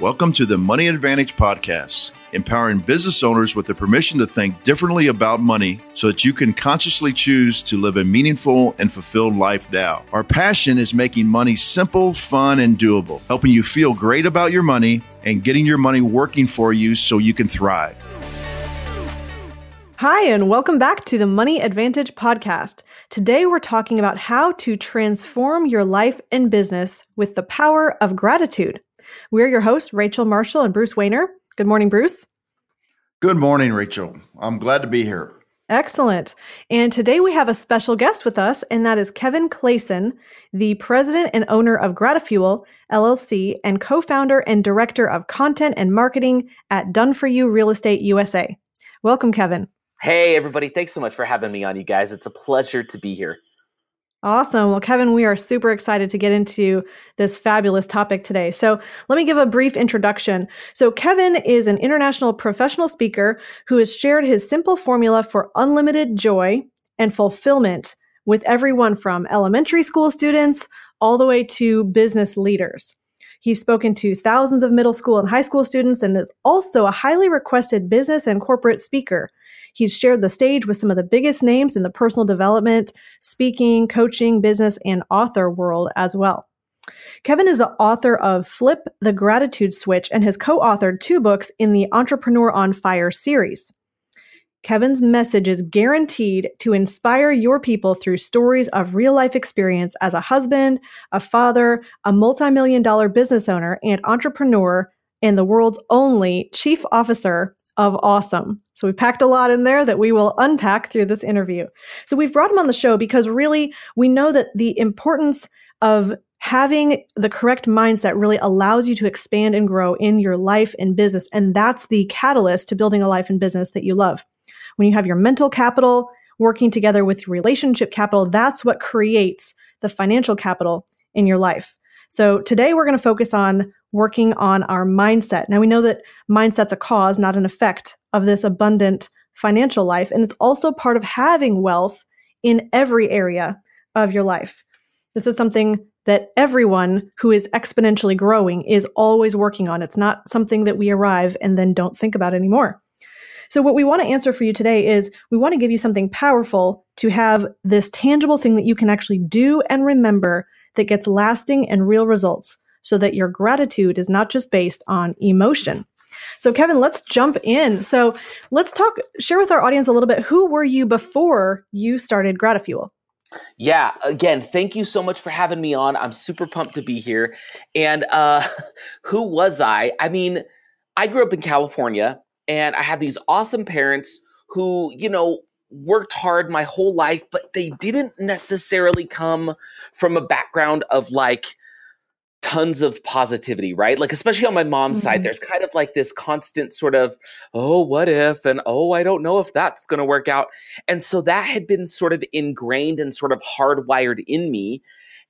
Welcome to the Money Advantage Podcast, empowering business owners with the permission to think differently about money so that you can consciously choose to live a meaningful and fulfilled life now. Our passion is making money simple, fun, and doable, helping you feel great about your money and getting your money working for you so you can thrive. Hi, and welcome back to the Money Advantage Podcast. Today, we're talking about how to transform your life and business with the power of gratitude. We're your hosts, Rachel Marshall and Bruce Wehner. Good morning, Bruce. Good morning, Rachel. I'm glad to be here. Excellent. And today we have a special guest with us, and that is Kevin Clayson, the president and owner of Gratifuel LLC and co founder and director of content and marketing at Done For You Real Estate USA. Welcome, Kevin. Hey, everybody. Thanks so much for having me on, you guys. It's a pleasure to be here. Awesome. Well, Kevin, we are super excited to get into this fabulous topic today. So, let me give a brief introduction. So, Kevin is an international professional speaker who has shared his simple formula for unlimited joy and fulfillment with everyone from elementary school students all the way to business leaders. He's spoken to thousands of middle school and high school students and is also a highly requested business and corporate speaker. He's shared the stage with some of the biggest names in the personal development, speaking, coaching, business, and author world as well. Kevin is the author of Flip the Gratitude Switch and has co authored two books in the Entrepreneur on Fire series. Kevin's message is guaranteed to inspire your people through stories of real life experience as a husband, a father, a multi million dollar business owner, and entrepreneur, and the world's only chief officer of awesome. So we packed a lot in there that we will unpack through this interview. So we've brought him on the show because really we know that the importance of having the correct mindset really allows you to expand and grow in your life and business. And that's the catalyst to building a life and business that you love. When you have your mental capital working together with relationship capital, that's what creates the financial capital in your life. So today we're going to focus on working on our mindset. Now we know that mindset's a cause, not an effect of this abundant financial life. And it's also part of having wealth in every area of your life. This is something that everyone who is exponentially growing is always working on. It's not something that we arrive and then don't think about anymore. So, what we want to answer for you today is we want to give you something powerful to have this tangible thing that you can actually do and remember that gets lasting and real results so that your gratitude is not just based on emotion. So, Kevin, let's jump in. So, let's talk, share with our audience a little bit who were you before you started Gratifuel? Yeah, again, thank you so much for having me on. I'm super pumped to be here. And uh, who was I? I mean, I grew up in California and I had these awesome parents who, you know, worked hard my whole life, but they didn't necessarily come from a background of like tons of positivity, right? Like, especially on my mom's mm-hmm. side, there's kind of like this constant sort of, oh, what if? And oh, I don't know if that's going to work out. And so that had been sort of ingrained and sort of hardwired in me.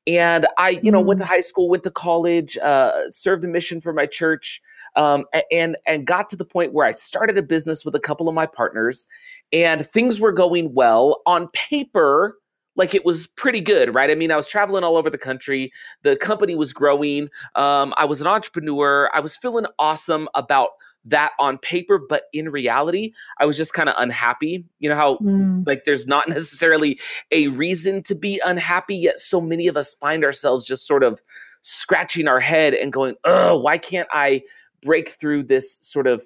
And I, you know, mm-hmm. went to mm. high school, went to college, uh, served a mission for my church, um, and and got to the point where I started a business with a couple of my partners, and things were going well on paper like it was pretty good, right? I mean, I was traveling all over the country. The company was growing. Um, I was an entrepreneur. I was feeling awesome about that on paper, but in reality, I was just kind of unhappy. You know how mm. like there's not necessarily a reason to be unhappy, yet so many of us find ourselves just sort of scratching our head and going, "Oh, why can't I break through this sort of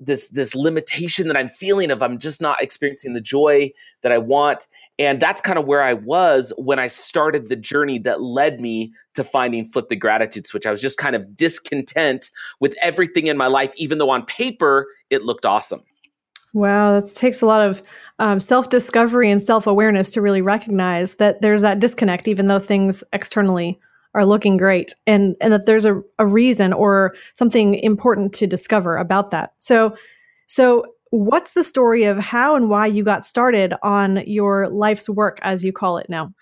this this limitation that I'm feeling of I'm just not experiencing the joy that I want. And that's kind of where I was when I started the journey that led me to finding Flip the Gratitude Switch. I was just kind of discontent with everything in my life, even though on paper it looked awesome. Wow, that takes a lot of um, self discovery and self awareness to really recognize that there's that disconnect, even though things externally are looking great and and that there's a, a reason or something important to discover about that. So so what's the story of how and why you got started on your life's work as you call it now?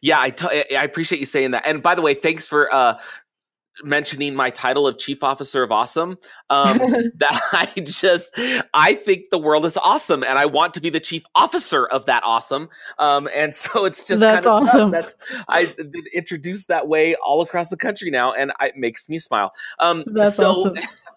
Yeah I, t- I appreciate you saying that. And by the way thanks for uh mentioning my title of chief officer of awesome um, that i just i think the world is awesome and i want to be the chief officer of that awesome. Um, and so it's just that's kind of awesome. that's i've been introduced that way all across the country now and it makes me smile. Um, that's so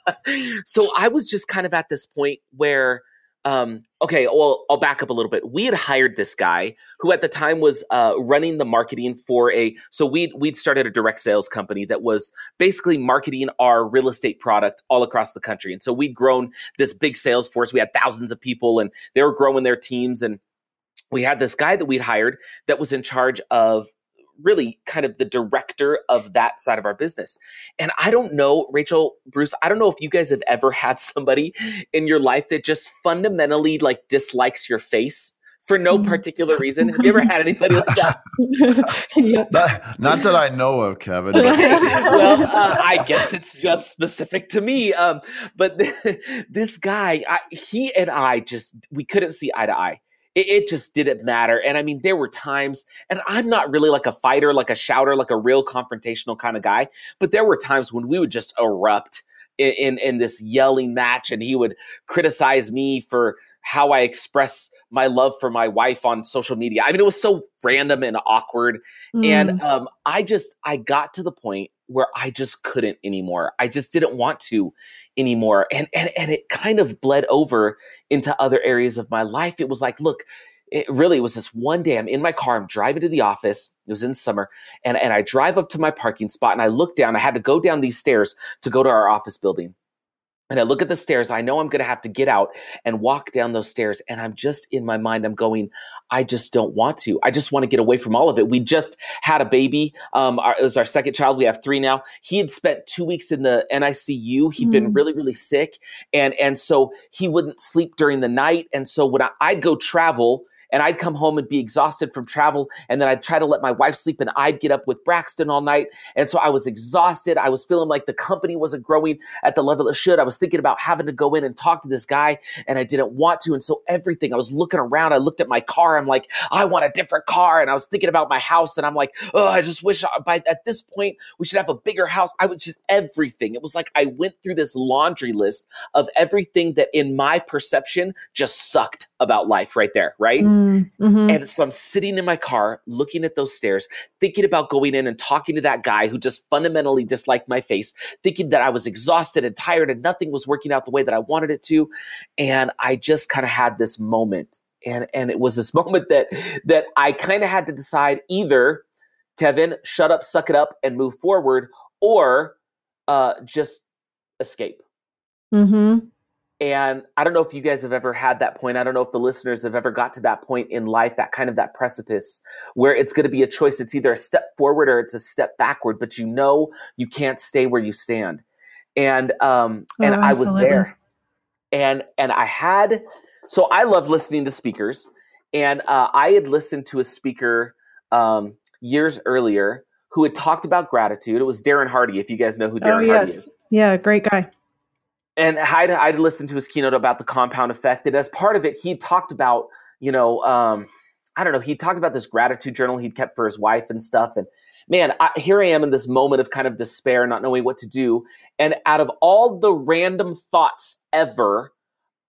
awesome. so i was just kind of at this point where um, okay, well, I'll back up a little bit. We had hired this guy who at the time was uh, running the marketing for a. So we'd we'd started a direct sales company that was basically marketing our real estate product all across the country, and so we'd grown this big sales force. We had thousands of people, and they were growing their teams, and we had this guy that we'd hired that was in charge of really kind of the director of that side of our business. And I don't know, Rachel, Bruce, I don't know if you guys have ever had somebody in your life that just fundamentally like dislikes your face for no Mm. particular reason. Have you ever had anybody like that? yeah. Not, not that I know of, Kevin. well, uh, I guess it's just specific to me. Um, but this guy, I, he and I just we couldn't see eye to eye. It, it just didn't matter. And I mean, there were times, and I'm not really like a fighter, like a shouter, like a real confrontational kind of guy. But there were times when we would just erupt in in, in this yelling match, and he would criticize me for how I express my love for my wife on social media. I mean, it was so random and awkward. Mm. And um, I just, I got to the point where I just couldn't anymore. I just didn't want to anymore. And, and, and it kind of bled over into other areas of my life. It was like, look, it really was this one day I'm in my car, I'm driving to the office. It was in summer. And, and I drive up to my parking spot and I look down. I had to go down these stairs to go to our office building. And I look at the stairs. I know I'm going to have to get out and walk down those stairs. And I'm just in my mind, I'm going, I just don't want to. I just want to get away from all of it. We just had a baby. Um, our, it was our second child. We have three now. He had spent two weeks in the NICU. He'd been Mm. really, really sick. And, and so he wouldn't sleep during the night. And so when I, I'd go travel, and I'd come home and be exhausted from travel. And then I'd try to let my wife sleep and I'd get up with Braxton all night. And so I was exhausted. I was feeling like the company wasn't growing at the level it should. I was thinking about having to go in and talk to this guy and I didn't want to. And so everything, I was looking around. I looked at my car. I'm like, I want a different car. And I was thinking about my house and I'm like, oh, I just wish I, by at this point we should have a bigger house. I was just everything. It was like I went through this laundry list of everything that in my perception just sucked about life right there. Right. Mm, mhm. And so I'm sitting in my car looking at those stairs, thinking about going in and talking to that guy who just fundamentally disliked my face, thinking that I was exhausted and tired and nothing was working out the way that I wanted it to. And I just kind of had this moment. And and it was this moment that that I kind of had to decide either Kevin, shut up, suck it up, and move forward, or uh, just escape. Mhm. And I don't know if you guys have ever had that point. I don't know if the listeners have ever got to that point in life, that kind of that precipice where it's going to be a choice. It's either a step forward or it's a step backward, but you know you can't stay where you stand. And um and Oh, I was there. And and I had so I love listening to speakers. And uh, I had listened to a speaker um, years earlier who had talked about gratitude. It was Darren Hardy, if you guys know who Oh Darren Hardy is. Yeah, great guy. And I'd, I'd listened to his keynote about the compound effect. And as part of it, he talked about, you know, um, I don't know, he talked about this gratitude journal he'd kept for his wife and stuff. And man, I, here I am in this moment of kind of despair, not knowing what to do. And out of all the random thoughts ever,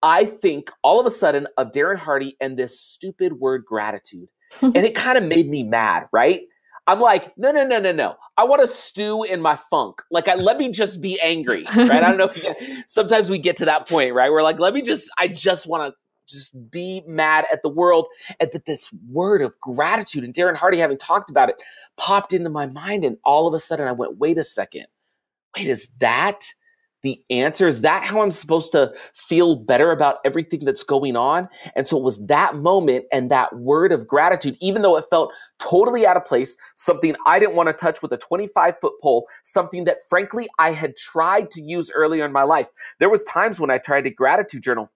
I think all of a sudden of Darren Hardy and this stupid word gratitude. and it kind of made me mad, right? I'm like, no, no, no, no, no. I want to stew in my funk. Like, I, let me just be angry, right? I don't know if you, sometimes we get to that point, right? We're like, let me just, I just want to just be mad at the world. And but this word of gratitude and Darren Hardy having talked about it popped into my mind. And all of a sudden I went, wait a second. Wait, is that the answer? Is that how I'm supposed to feel better about everything that's going on? And so it was that moment and that word of gratitude, even though it felt totally out of place, something I didn't want to touch with a 25 foot pole, something that frankly I had tried to use earlier in my life. There was times when I tried to gratitude journal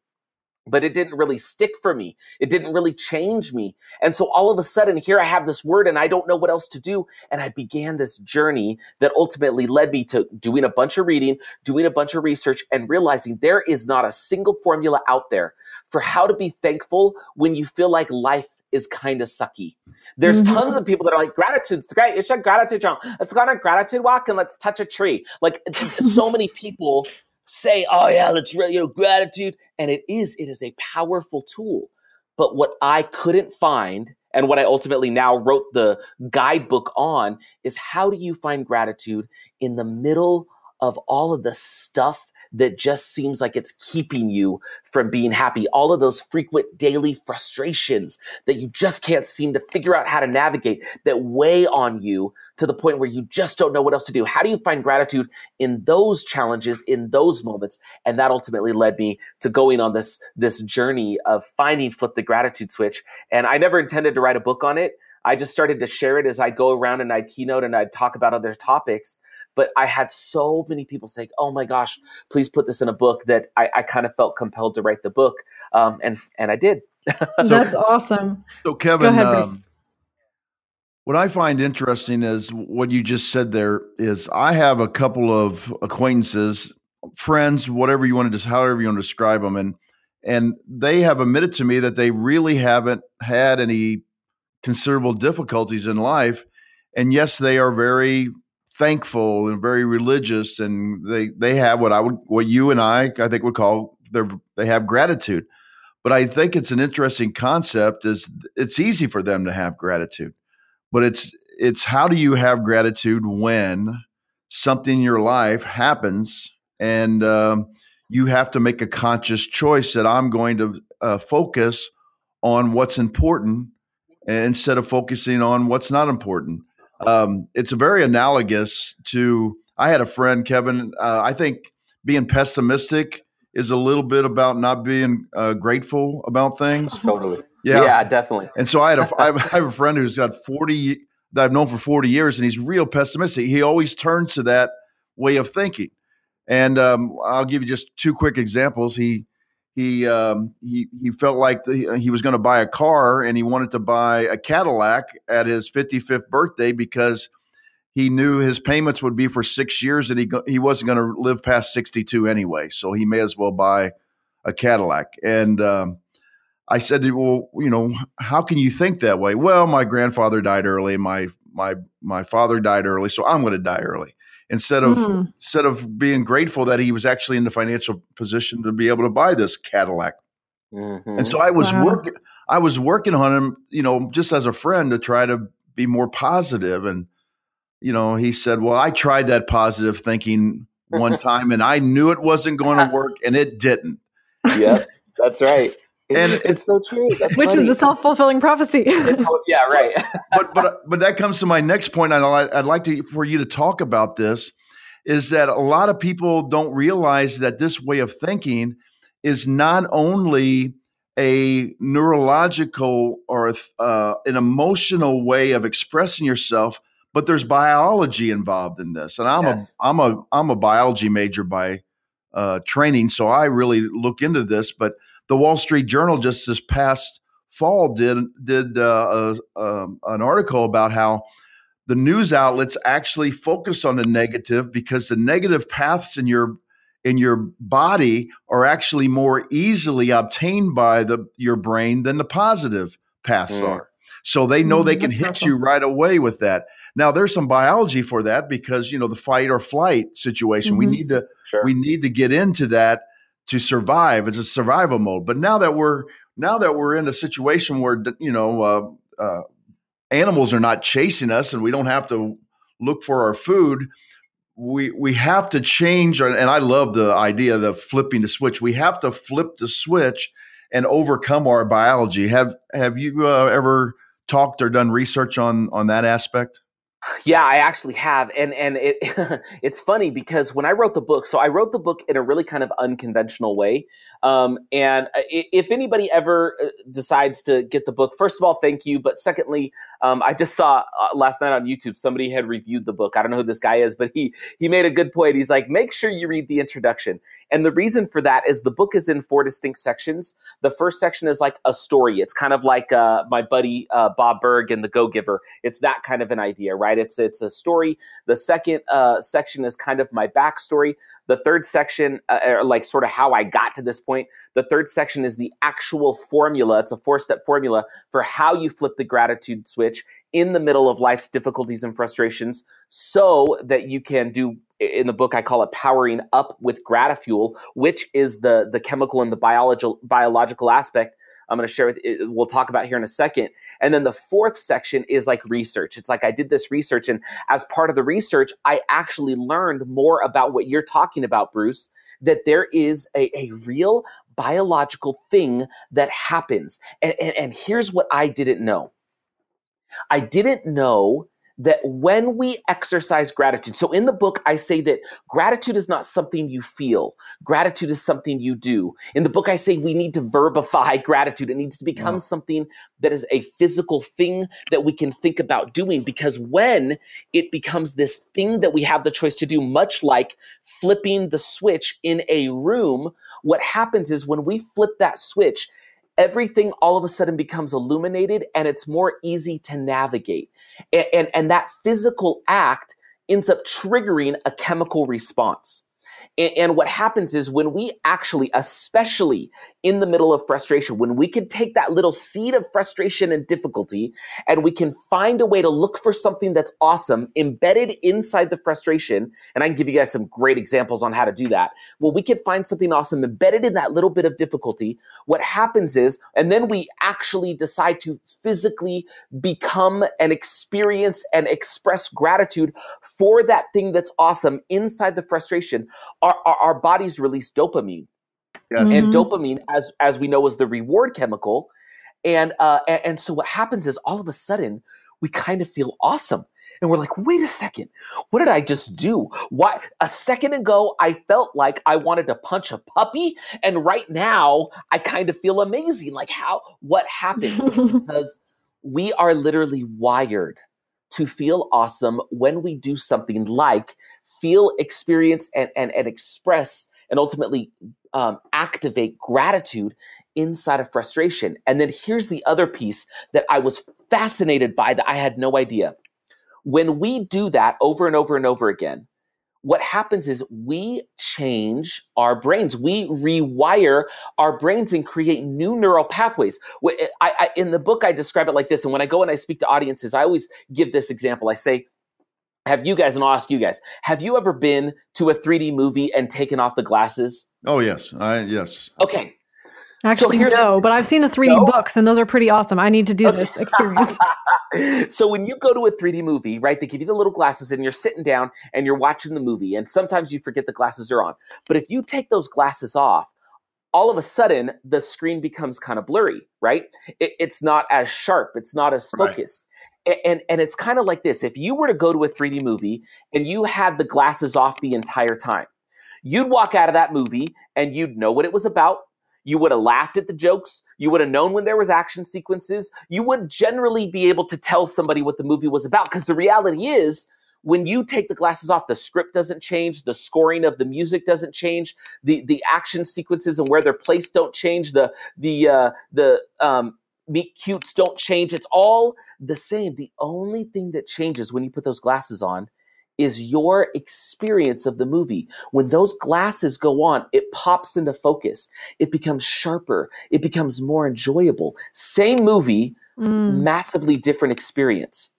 but it didn't really stick for me. It didn't really change me. And so all of a sudden, here I have this word and I don't know what else to do. And I began this journey that ultimately led me to doing a bunch of reading, doing a bunch of research, and realizing there is not a single formula out there for how to be thankful when you feel like life is kind of sucky. There's mm-hmm. tons of people that are like, gratitude's great. It's a gratitude channel. Let's go on a gratitude walk and let's touch a tree. Like so many people say, oh yeah, let's you know, gratitude. And it is, it is a powerful tool. But what I couldn't find and what I ultimately now wrote the guidebook on is how do you find gratitude in the middle of all of the stuff that just seems like it's keeping you from being happy. All of those frequent daily frustrations that you just can't seem to figure out how to navigate that weigh on you to the point where you just don't know what else to do. How do you find gratitude in those challenges, in those moments? And that ultimately led me to going on this, this journey of finding flip the gratitude switch. And I never intended to write a book on it. I just started to share it as I go around and I'd keynote and I'd talk about other topics. But I had so many people say, "Oh my gosh, please put this in a book." That I, I kind of felt compelled to write the book, um, and and I did. That's awesome. So Kevin, ahead, um, what I find interesting is what you just said. There is, I have a couple of acquaintances, friends, whatever you want to just, however you want to describe them, and and they have admitted to me that they really haven't had any considerable difficulties in life. And yes, they are very thankful and very religious, and they they have what I would what you and I I think would call they they have gratitude. But I think it's an interesting concept. Is it's easy for them to have gratitude, but it's it's how do you have gratitude when something in your life happens and um, you have to make a conscious choice that I'm going to uh, focus on what's important instead of focusing on what's not important. Um, it's very analogous to I had a friend, Kevin. Uh, I think being pessimistic is a little bit about not being uh, grateful about things. Totally. Yeah. Yeah, definitely. And so I had a I have a friend who's got 40 that I've known for 40 years and he's real pessimistic. He always turns to that way of thinking. And um, I'll give you just two quick examples. He he um, he he felt like the, he was going to buy a car and he wanted to buy a Cadillac at his 55th birthday because he knew his payments would be for six years and he he wasn't going to live past 62 anyway, so he may as well buy a Cadillac. And um, I said, "Well, you know, how can you think that way?" Well, my grandfather died early, my my my father died early, so I'm going to die early instead of mm-hmm. instead of being grateful that he was actually in the financial position to be able to buy this Cadillac. Mm-hmm. And so I was wow. working I was working on him, you know, just as a friend to try to be more positive and you know, he said, "Well, I tried that positive thinking one time and I knew it wasn't going to work and it didn't." Yeah, that's right and it's so true. That's Which funny. is the self fulfilling prophecy. yeah, right. but but but that comes to my next point. I'd, I'd like to for you to talk about this. Is that a lot of people don't realize that this way of thinking is not only a neurological or uh, an emotional way of expressing yourself, but there's biology involved in this. And I'm yes. a I'm a I'm a biology major by uh, training, so I really look into this. But the Wall Street Journal just this past fall did did uh, a, um, an article about how the news outlets actually focus on the negative because the negative paths in your in your body are actually more easily obtained by the your brain than the positive paths mm. are. So they know mm, they can hit you right away with that. Now there's some biology for that because you know the fight or flight situation. Mm-hmm. We need to sure. we need to get into that to survive. It's a survival mode. But now that we're now that we're in a situation where you know uh, uh, animals are not chasing us and we don't have to look for our food, we we have to change. And I love the idea of flipping the switch. We have to flip the switch and overcome our biology. Have have you uh, ever talked or done research on on that aspect? Yeah, I actually have, and and it it's funny because when I wrote the book, so I wrote the book in a really kind of unconventional way. Um, and uh, if anybody ever uh, decides to get the book, first of all, thank you. But secondly, um, I just saw uh, last night on YouTube somebody had reviewed the book. I don't know who this guy is, but he he made a good point. He's like, make sure you read the introduction, and the reason for that is the book is in four distinct sections. The first section is like a story. It's kind of like uh, my buddy uh, Bob Burg and The Go Giver. It's that kind of an idea, right? It's it's a story. The second section is kind of my backstory. The third section, like sort of how I got to this point. The third section is the actual formula. It's a four step formula for how you flip the gratitude switch in the middle of life's difficulties and frustrations so that you can do in the book I call it powering up with gratifuel, which is the the chemical and the biological biological aspect I'm going to share with we'll talk about here in a second. And then the fourth section is like research. It's like I did this research and as part of the research, I actually learned more about what you're talking about, Bruce, that there is a, a real biological thing that happens. And, and, and here's what I didn't know. I didn't know that when we exercise gratitude, so in the book, I say that gratitude is not something you feel. Gratitude is something you do. In the book, I say we need to verbify gratitude. It needs to become mm-hmm. something that is a physical thing that we can think about doing because when it becomes this thing that we have the choice to do, much like flipping the switch in a room, what happens is when we flip that switch, everything all of a sudden becomes illuminated and it's more easy to navigate. And, and, and, that physical act ends up triggering a chemical response. And, and what happens is when we actually, especially in the middle of frustration, when we can take that little seed of frustration and difficulty and we can find a way to look for something that's awesome embedded inside the frustration, and I can give you guys some great examples on how to do that. Well, we can find something awesome embedded in that little bit of difficulty. What happens is, and then we actually decide to physically become and experience and express gratitude for that thing that's awesome inside the frustration our, our, our bodies release dopamine. Yes. Mm-hmm. And dopamine, as as we know, is the reward chemical. And, uh, and and so what happens is all of a sudden we kind of feel awesome. And we're like, wait a second, what did I just do? Why a second ago I felt like I wanted to punch a puppy, and right now I kind of feel amazing. Like how what happened? because we are literally wired to feel awesome when we do something like feel, experience, and, and, and express and ultimately um, activate gratitude inside of frustration. And then here's the other piece that I was fascinated by that I had no idea. When we do that over and over and over again, what happens is we change our brains. We rewire our brains and create new neural pathways. I, I, in the book, I describe it like this. And when I go and I speak to audiences, I always give this example. I say, have you guys, and I'll ask you guys, have you ever been to a 3D movie and taken off the glasses? Oh, yes. I, yes. Okay. Actually, so no, but I've seen the 3D no? books and those are pretty awesome. I need to do okay. this experience. so when you go to a 3D movie, right, they give you the little glasses and you're sitting down and you're watching the movie and sometimes you forget the glasses are on. But if you take those glasses off, all of a sudden the screen becomes kind of blurry, right? It, it's not as sharp, it's not as focused. And, and it's kind of like this. If you were to go to a 3D movie and you had the glasses off the entire time, you'd walk out of that movie and you'd know what it was about you would have laughed at the jokes. You would have known when there was action sequences. You would generally be able to tell somebody what the movie was about because the reality is when you take the glasses off, the script doesn't change, the scoring of the music doesn't change, the the action sequences and where they're placed don't change, the the uh, the um, meet cutes don't change. It's all the same. The only thing that changes when you put those glasses on is your experience of the movie. When those glasses go on, it pops into focus. It becomes sharper. It becomes more enjoyable. Same movie, mm. massively different experience.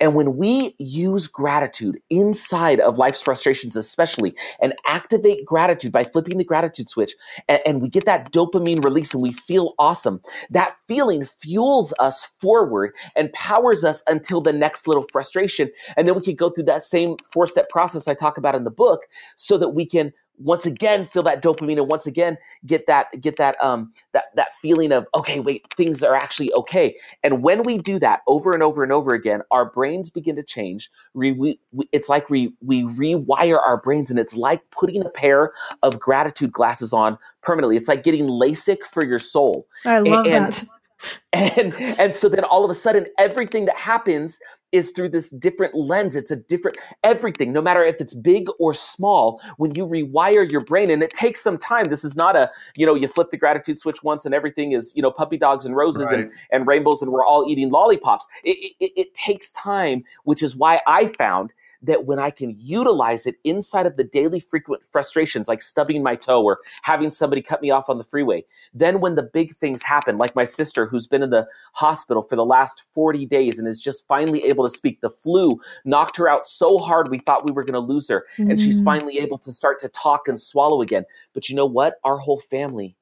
And when we use gratitude inside of life's frustrations, especially, and activate gratitude by flipping the gratitude switch, and, and, we get that dopamine release and we feel awesome, that feeling fuels us forward and powers us until the next little frustration. And then we can go through that same four step process I talk about in the book so that we can once again feel that dopamine and once again get that get that um that that feeling of okay wait things are actually okay. And when we do that over and over and over again our brains begin to change. We, we, it's like we we rewire our brains and it's like putting a pair of gratitude glasses on permanently. It's like getting lasik for your soul. I love and, that. and and and so then all of a sudden everything that happens is through this different lens. It's a different everything, no matter if it's big or small, when you rewire your brain, and it takes some time. This is not a, you know, you flip the gratitude switch once and everything is, you know, puppy dogs and roses right. and, and rainbows and we're all eating lollipops. It, it, it takes time, which is why I found that when I can utilize it inside of the daily frequent frustrations, like stubbing my toe or having somebody cut me off on the freeway, then when the big things happen, like my sister who's been in the hospital for the last 40 days and is just finally able to speak, the flu knocked her out so hard we thought we were going to lose her. Mm-hmm. And she's mm. finally able to start to talk and swallow again. But you know what? Our whole family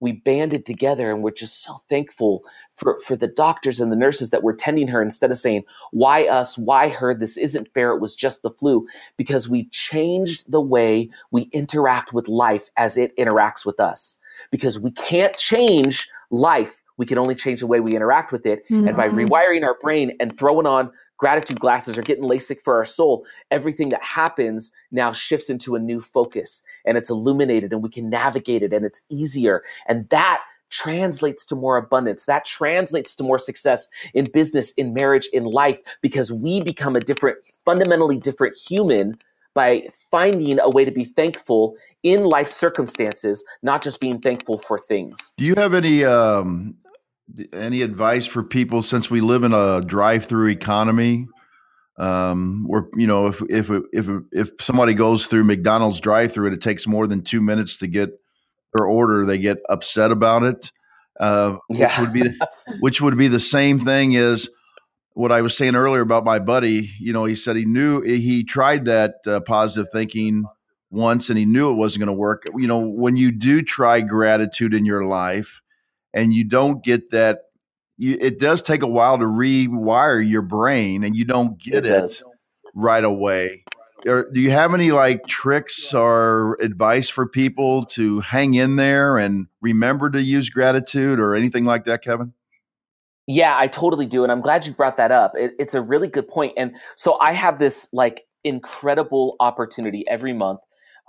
we banded together and we're just so thankful for, for the doctors and the nurses that were tending her instead of saying, why us? Why her? This isn't fair. It was just the flu because we've changed the way we interact with life as it interacts with us because we can't change life we can only change the way we interact with it. Mm-hmm. And by mm-hmm. rewiring our brain and throwing on gratitude glasses or getting LASIK for our soul, everything that happens now shifts into a new focus and it's illuminated and we can navigate it and it's easier. And that translates to more abundance. That translates to more success in business, in marriage, in life, because we become a different, fundamentally different human by finding a way to be thankful in life circumstances, not just being thankful for things. Do you have any um, any advice for people since we live in a drive-through economy? Um, where you know if if if if somebody goes through McDonald's drive-through and it takes more than two minutes to get their order, they get upset about it. Uh, yeah. which would be which would be the same thing as what I was saying earlier about my buddy. You know, he said he knew he tried that uh, positive thinking once and he knew it wasn't going to work. You know, when you do try gratitude in your life and you don't get that, you, it does take a while to rewire your brain and you don't get it, it right away. do you have any like tricks or advice for people to hang in there and remember to use gratitude or anything like that, Kevin? Yeah, I totally do. And I'm glad you brought that up. It, it's a really good point. And so I have this like incredible opportunity every month.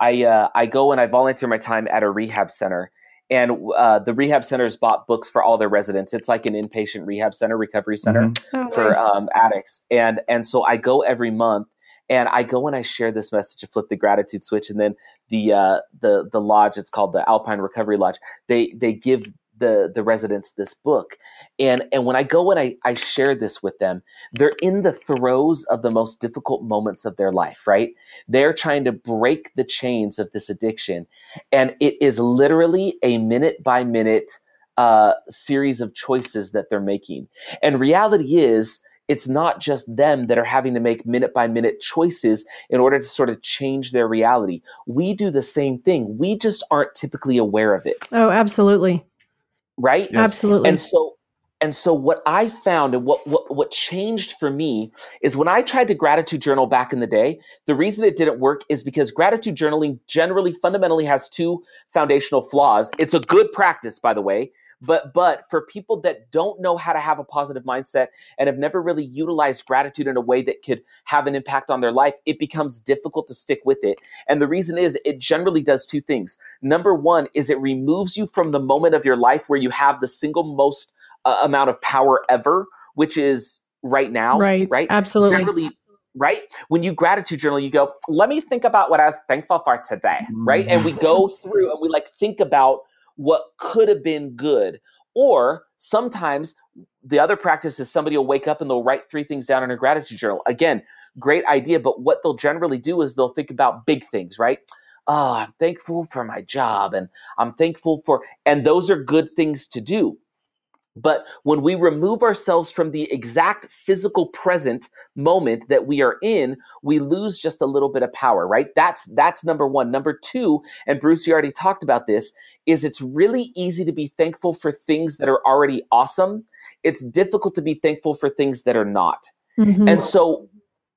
I, uh, I go and I volunteer my time at a rehab center. And uh, the rehab centers bought books for all their residents. It's like an inpatient rehab center, recovery center mm-hmm. oh, for nice. um, addicts. And and so I go every month, and I go and I share this message to flip the gratitude switch. And then the uh, the the lodge, it's called the Alpine Recovery Lodge. They they give the the residents this book and and when i go and I, I share this with them they're in the throes of the most difficult moments of their life right they're trying to break the chains of this addiction and it is literally a minute by minute uh, series of choices that they're making and reality is it's not just them that are having to make minute by minute choices in order to sort of change their reality. We do the same thing. We just aren't typically aware of it. Oh, absolutely right? Yes. Absolutely. And so and so what I found and what, what what changed for me is when I tried to gratitude journal back in the day, the reason it didn't work is because gratitude journaling generally fundamentally has two foundational flaws. It's a good practice, by the way, but but for people that don't know how to have a positive mindset and have never really utilized gratitude in a way that could have an impact on their life, it becomes difficult to stick with it. And the reason is it generally does two things. Number one is it removes you from the moment of your life where you have the single most uh, amount of power ever, which is right now. Right. Right. Absolutely. Generally, right? When you gratitude journal, you go, let me think about what I was thankful for today, right? And we go through and we like think about what could have been good. Or sometimes the other practice is somebody will wake up and they'll write three things down in a gratitude journal. Again, great idea, but what they'll generally do is they'll think about big things, right? Oh, I'm thankful for my job and I'm thankful for, and those are good things to do. But when we remove ourselves from the exact physical present moment that we are in, we lose just a little bit of power, right? That's that's number 1. Number 2, and Bruce you already talked about this, is it's really easy to be thankful for things that are already awesome. It's difficult to be thankful for things that are not. Mm-hmm. And so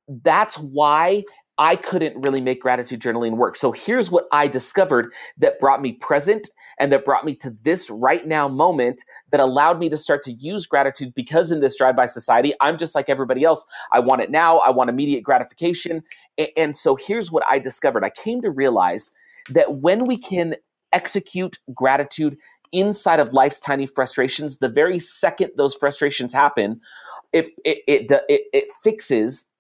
that's why I couldn't really make gratitude journaling work. So here's what I discovered that brought me present and that brought me to this right now moment that allowed me to start to use gratitude because in this drive by society, I'm just like everybody else. I want it now, I want immediate gratification. And so here's what I discovered I came to realize that when we can execute gratitude inside of life's tiny frustrations, the very second those frustrations happen, it, it, it, it, it fixes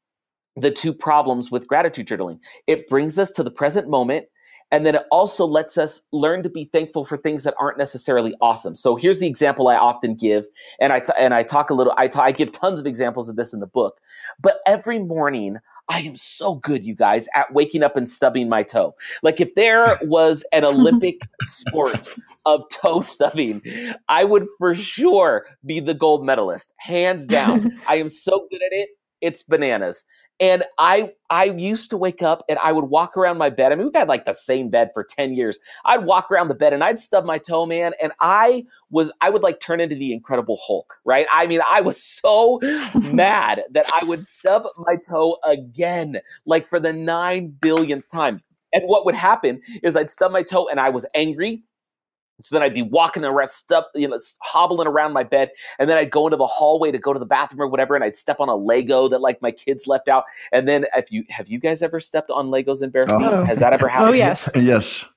the two problems with gratitude journaling. It brings us to the present moment. And then it also lets us learn to be thankful for things that aren't necessarily awesome. So here's the example I often give, and I t- and I talk a little. I, t- I give tons of examples of this in the book. But every morning, I am so good, you guys, at waking up and stubbing my toe. Like if there was an Olympic sport of toe stubbing, I would for sure be the gold medalist, hands down. I am so good at it. It's bananas. And I I used to wake up and I would walk around my bed. I mean, we've had like the same bed for 10 years. I'd walk around the bed and I'd stub my toe, man. And I was, I would like turn into the Incredible Hulk, right? I mean, I was so mad that I would stub my toe again, like for the nine billionth time. And what would happen is I'd stub my toe and I was angry so then I'd be walking around, step, you know, hobbling around my bed, and then I'd go into the hallway to go to the bathroom or whatever, and I'd step on a Lego that like my kids left out. And then, if you have you guys ever stepped on Legos in bare feet? Oh. Has that ever happened? Oh yes, yes.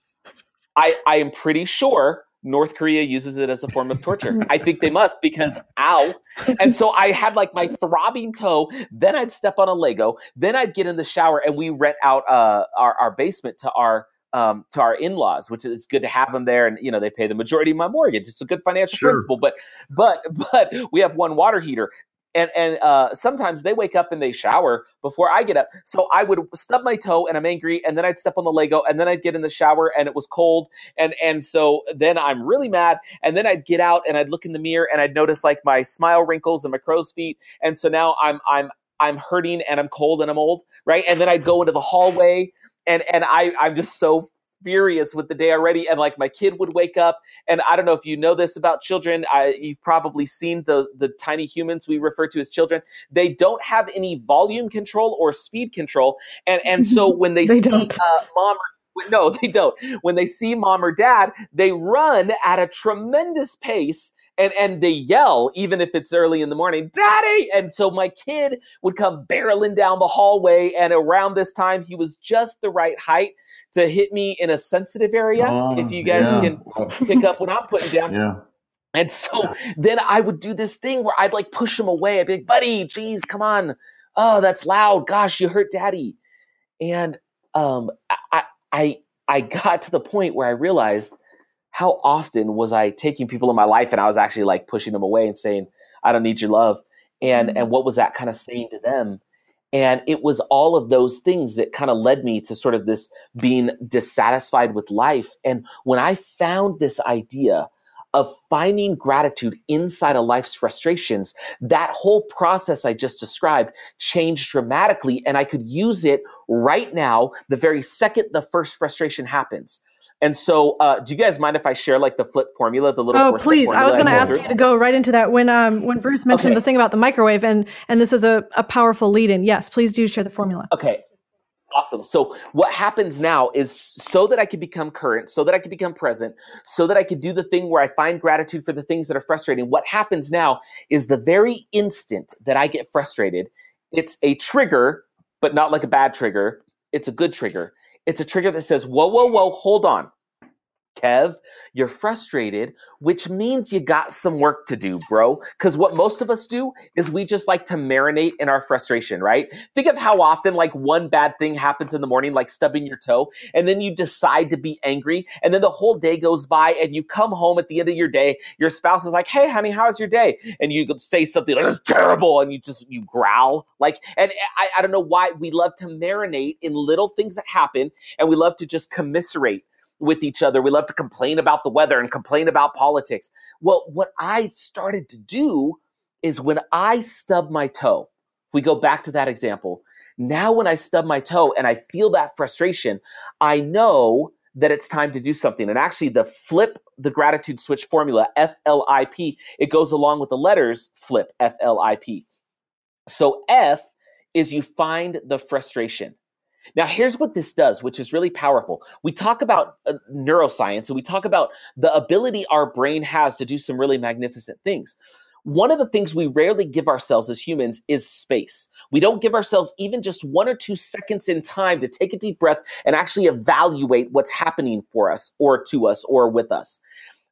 I I am pretty sure North Korea uses it as a form of torture. I think they must because ow. And so I had like my throbbing toe. Then I'd step on a Lego. Then I'd get in the shower, and we rent out uh, our our basement to our um, to our in-laws, which is good to have them there, and you know they pay the majority of my mortgage. It's a good financial sure. principle, but but but we have one water heater, and and uh, sometimes they wake up and they shower before I get up. So I would stub my toe and I'm angry, and then I'd step on the Lego, and then I'd get in the shower and it was cold, and and so then I'm really mad, and then I'd get out and I'd look in the mirror and I'd notice like my smile wrinkles and my crow's feet, and so now I'm I'm I'm hurting and I'm cold and I'm old, right? And then I'd go into the hallway and and I I'm just so furious with the day already and like my kid would wake up and i don't know if you know this about children I, you've probably seen the the tiny humans we refer to as children. They don't have any volume control or speed control and and so when they, they see uh, mom or, no they don't. When they see mom or dad they run at a tremendous pace and and they yell even if it's early in the morning daddy! And so my kid would come barreling down the hallway and around this time he was just the right height to hit me in a sensitive area if you guys yeah. can pick up what i'm putting down. Yeah. And so then i would do this thing where i'd like push him away. I'd be like buddy geez come on. Oh that's loud. Gosh you hurt daddy. And um i i i got to the point where i realized how often was I taking people in my life and I was actually like pushing them away and saying, I don't need your love. And mm-hmm. and what was that kind of saying to them? And it was all of those things that kind of led me to sort of this being dissatisfied with life. And when I found this idea of finding gratitude inside of life's frustrations, that whole process I just described changed dramatically. And I could use it right now, the very second the first frustration happens. And so, uh, do you guys mind if I share like the flip formula, the little? Oh, please! I was going to ask you to go right into that when um when Bruce mentioned okay. the thing about the microwave, and and this is a, a powerful lead in. Yes, please do share the formula. Okay, awesome. So what happens now is so that I can become current, so that I can become present, so that I can do the thing where I find gratitude for the things that are frustrating. What happens now is the very instant that I get frustrated, it's a trigger, but not like a bad trigger. It's a good trigger it's a trigger that says, whoa, whoa, whoa, hold on. Kev, you're frustrated, which means you got some work to do, bro. Because what most of us do is we just like to marinate in our frustration, right? Think of how often, like, one bad thing happens in the morning, like stubbing your toe, and then you decide to be angry, and then the whole day goes by, and you come home at the end of your day, your spouse is like, hey, honey, how's your day? And you say something like, it's terrible, and you just, you growl. Like, and I, I don't know why we love to marinate in little things that happen, and we love to just commiserate with each other. We love to complain about the weather and complain about politics. Well, what I started to do is when I stub my toe, we go back to that example. Now, when I stub my toe and I feel that frustration, I know that it's time to do something. And actually, the flip the gratitude switch formula, F L I P, it goes along with the letters flip, F L I P. So, F is you find the frustration. Now, here's what this does, which is really powerful. We talk about uh, neuroscience and we talk about the ability our brain has to do some really magnificent things. One of the things we rarely give ourselves as humans is space. We don't give ourselves even just one or two seconds in time to take a deep breath and actually evaluate what's happening for us or to us or with us.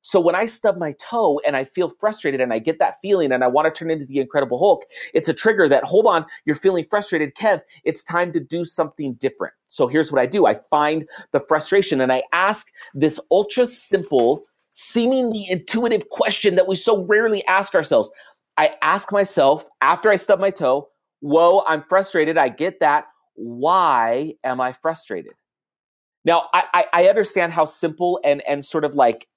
So when I stub my toe and I feel frustrated and I get that feeling and I want to turn into the Incredible Hulk, it's a trigger that, hold on, you're feeling frustrated, Kev, it's time to do something different. So here's what I do I find the frustration and I ask this ultra simple, seemingly intuitive question that we so rarely ask ourselves. I ask myself after I stub my toe, whoa, I'm frustrated. I get that. Why am I frustrated? Now, I, I understand how simple and, and sort of like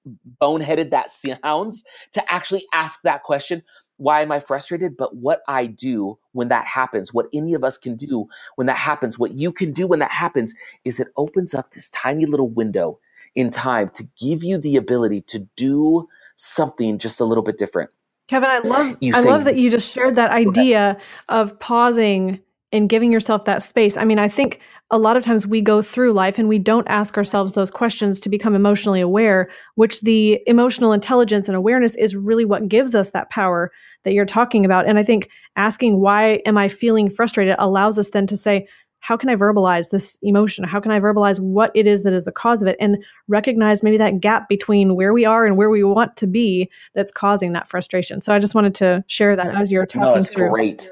boneheaded that sounds to actually ask that question. Why am I frustrated? But what I do when that happens, what any of us can do when that happens, what you can do when that happens, is it opens up this tiny little window in time to give you the ability to do something just a little bit different. Kevin, I love I love that you just shared that idea of pausing and giving yourself that space. I mean, I think a lot of times we go through life and we don't ask ourselves those questions to become emotionally aware, which the emotional intelligence and awareness is really what gives us that power that you're talking about. And I think asking, why am I feeling frustrated, allows us then to say, how can I verbalize this emotion? How can I verbalize what it is that is the cause of it and recognize maybe that gap between where we are and where we want to be that's causing that frustration? So I just wanted to share that as you're talking no, that's through. Great.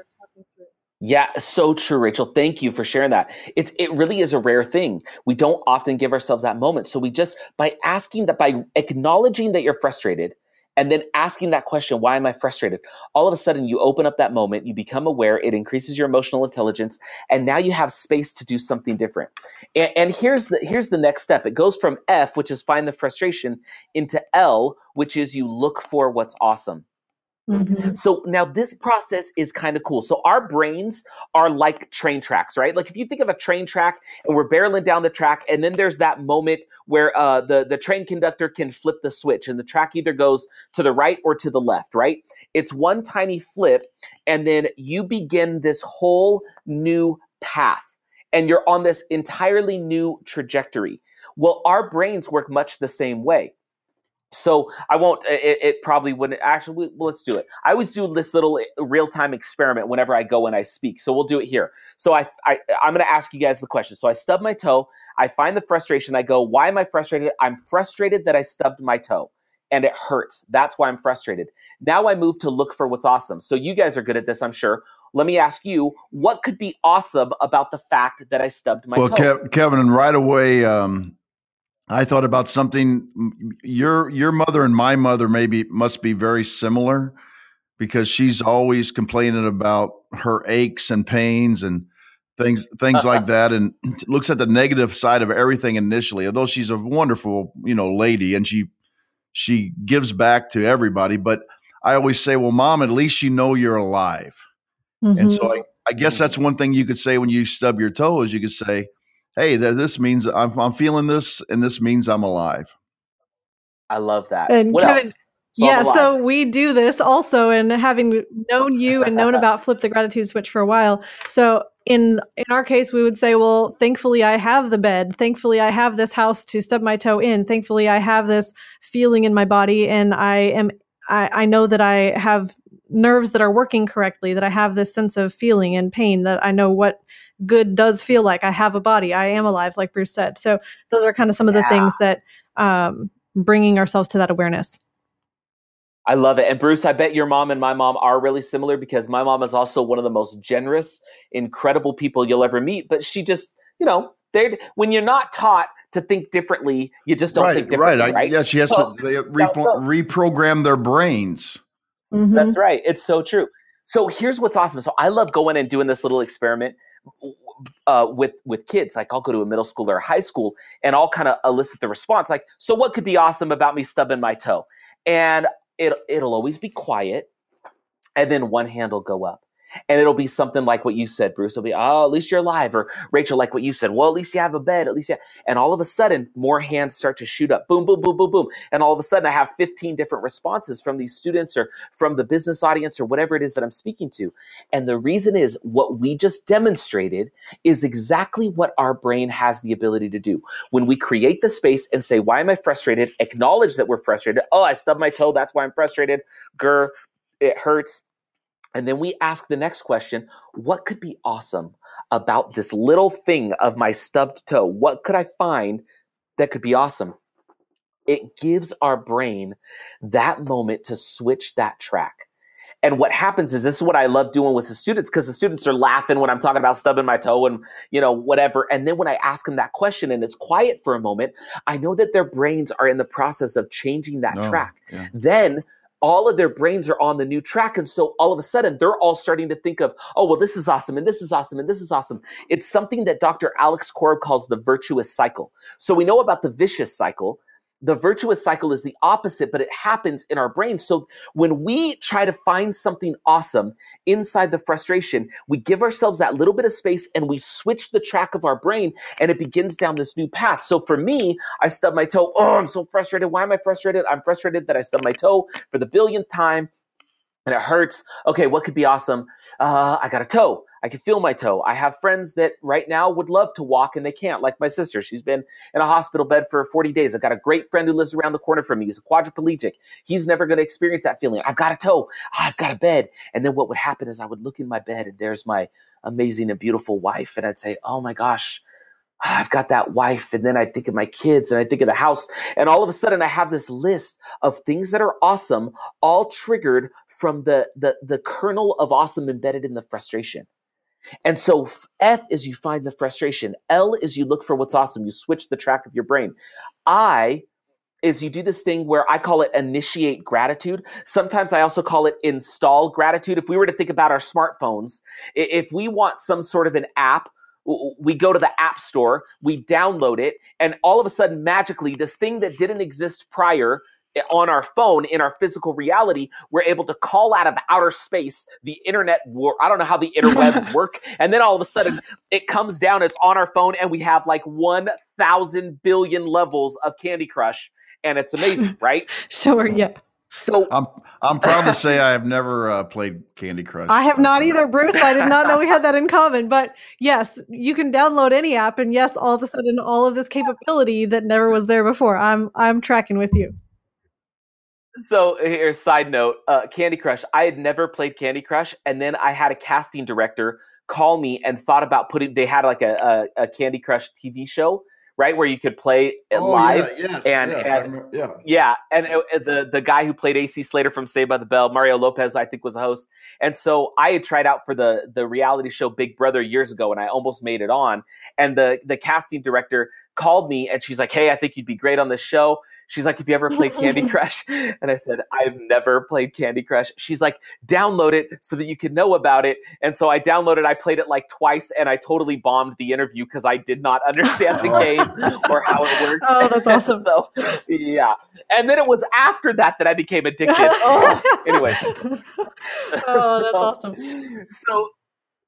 Yeah, so true, Rachel. Thank you for sharing that. It's it really is a rare thing. We don't often give ourselves that moment. So we just by asking that by acknowledging that you're frustrated and then asking that question, why am I frustrated? All of a sudden you open up that moment, you become aware, it increases your emotional intelligence, and now you have space to do something different. And, and here's the here's the next step. It goes from F, which is find the frustration, into L, which is you look for what's awesome. Mm-hmm. So now this process is kind of cool. So our brains are like train tracks, right? Like if you think of a train track and we're barreling down the track, and then there's that moment where uh, the the train conductor can flip the switch, and the track either goes to the right or to the left, right? It's one tiny flip, and then you begin this whole new path, and you're on this entirely new trajectory. Well, our brains work much the same way. So I won't. It, it, probably wouldn't. Actually, well, let's do it. I always do this little eh, real time experiment whenever I go and I speak. So we'll do it here. So I, I I'm going to ask you guys the question. So I stub my toe. I find the frustration. I go, why am I frustrated? I'm frustrated that I stubbed my toe and it hurts. That's why I'm frustrated. Now I move to look for what's awesome. So you guys are good at this, I'm sure. Let me ask you, what could be awesome about the fact that I stubbed my well, toe? Well, Kevin, and right away, um, I thought about something. Your your mother and my mother maybe must be very similar because she's always complaining about her aches and pains and things things like that, and looks at the negative side of everything initially. Although she's a wonderful you know lady and she she gives back to everybody, but I always say, well, mom, at least you know you're alive. Mm-hmm. And so mm-hmm. I, I guess that's one thing you could say when you stub your toe is you could say, hey, this means I'm, I'm feeling this, and this means I'm alive. I love that. And what Kevin, else? So yeah, so we do this also, and having known you and known about Flip the Gratitude Switch for a while. So in in our case, we would say, well, thankfully I have the bed. Thankfully I have this house to stub my toe in. Thankfully I have this feeling in my body, and I am I, I know that I have nerves that are working correctly. That I have this sense of feeling and pain. That I know what good does feel like. I have a body. I am alive, like Bruce said. So those are kind of some of the things that um, bringing ourselves to that awareness. I love it. And Bruce, I bet your mom and my mom are really similar because my mom is also one of the most generous, incredible people you'll ever meet. But she just, you know, they when you're not taught to think differently, you just don't right, think differently. Right. right? I, yeah, she has so, to they repro- reprogram their brains. Mm-hmm. That's right. It's so true. So here's what's awesome. So I love going and doing this little experiment uh, with with kids. Like I'll go to a middle school or a high school, and I'll kind of elicit the response. Like, so what could be awesome about me stubbing my toe? And it it'll always be quiet, and then one hand will go up. And it'll be something like what you said, Bruce. It'll be, oh, at least you're alive. Or Rachel, like what you said, well, at least you have a bed. At least you. And all of a sudden, more hands start to shoot up. Boom, boom, boom, boom, boom. And all of a sudden, I have 15 different responses from these students or from the business audience or whatever it is that I'm speaking to. And the reason is what we just demonstrated is exactly what our brain has the ability to do. When we create the space and say, why am I frustrated? Acknowledge that we're frustrated. Oh, I stubbed my toe. That's why I'm frustrated. Grr, it hurts and then we ask the next question what could be awesome about this little thing of my stubbed toe? What could I find that could be awesome? It gives our brain that moment to switch that track. And what happens is this is what I love doing with the students because the students are laughing when I'm talking about stubbing my toe and, you know, whatever. And then when I ask them that question and it's quiet for a moment, I know that their brains are in the process of changing that no, track. Yeah. Then all of their brains are on the new track. And so all of a sudden, they're all starting to think of, oh, well, this is awesome, and this is awesome, and this is awesome. It's something that Dr. Alex Korb calls the virtuous cycle. So we know about the vicious cycle, the virtuous cycle is the opposite, but it happens in our brain. So when we try to find something awesome inside the frustration, we give ourselves that little bit of space and we switch the track of our brain and it begins down this new path. So for me, I stubbed my toe. Oh, I'm so frustrated. Why am I frustrated? I'm frustrated that I stubbed my toe for the billionth time and it hurts. Okay, what could be awesome? Uh, I got a toe. I can feel my toe. I have friends that right now would love to walk and they can't, like my sister. She's been in a hospital bed for 40 days. I've got a great friend who lives around the corner from me. He's a quadriplegic. He's never going to experience that feeling. I've got a toe. I've got a bed. And then what would happen is I would look in my bed and there's my amazing and beautiful wife. And I'd say, oh my gosh, I've got that wife, and then I think of my kids, and I think of the house, and all of a sudden I have this list of things that are awesome, all triggered from the the the kernel of awesome embedded in the frustration. And so F is you find the frustration. L is you look for what's awesome. You switch the track of your brain. I is you do this thing where I call it initiate gratitude. Sometimes I also call it install gratitude. If we were to think about our smartphones, if we want some sort of an app we go to the app store, we download it, and all of a sudden, magically, this thing that didn't exist prior on our phone in our physical reality, we're able to call out of outer space the internet. I don't know how the interwebs work. And then all of a sudden, it comes down, it's on our phone, and we have like 1,000 billion levels of Candy Crush. And it's amazing, right? sure, yeah. So I'm I'm proud to say I have never uh, played Candy Crush. I have not either, Bruce. I did not know we had that in common. But yes, you can download any app, and yes, all of a sudden, all of this capability that never was there before. I'm I'm tracking with you. So here, side note, uh, Candy Crush. I had never played Candy Crush, and then I had a casting director call me and thought about putting. They had like a, a, a Candy Crush TV show right? Where you could play it oh, live. Yeah, yes, and, yes, and yeah, yeah, and it, the the guy who played AC Slater from Saved by the Bell, Mario Lopez, I think was a host. And so I had tried out for the the reality show Big Brother years ago, and I almost made it on. And the the casting director called me, and she's like, "Hey, I think you'd be great on this show." She's like, "Have you ever played Candy Crush?" And I said, "I've never played Candy Crush." She's like, "Download it so that you can know about it." And so I downloaded. I played it like twice, and I totally bombed the interview because I did not understand the game or how it worked. Oh, that's awesome. so yeah, and then it was after that that I became addicted. oh. Anyway, oh, that's so, awesome. So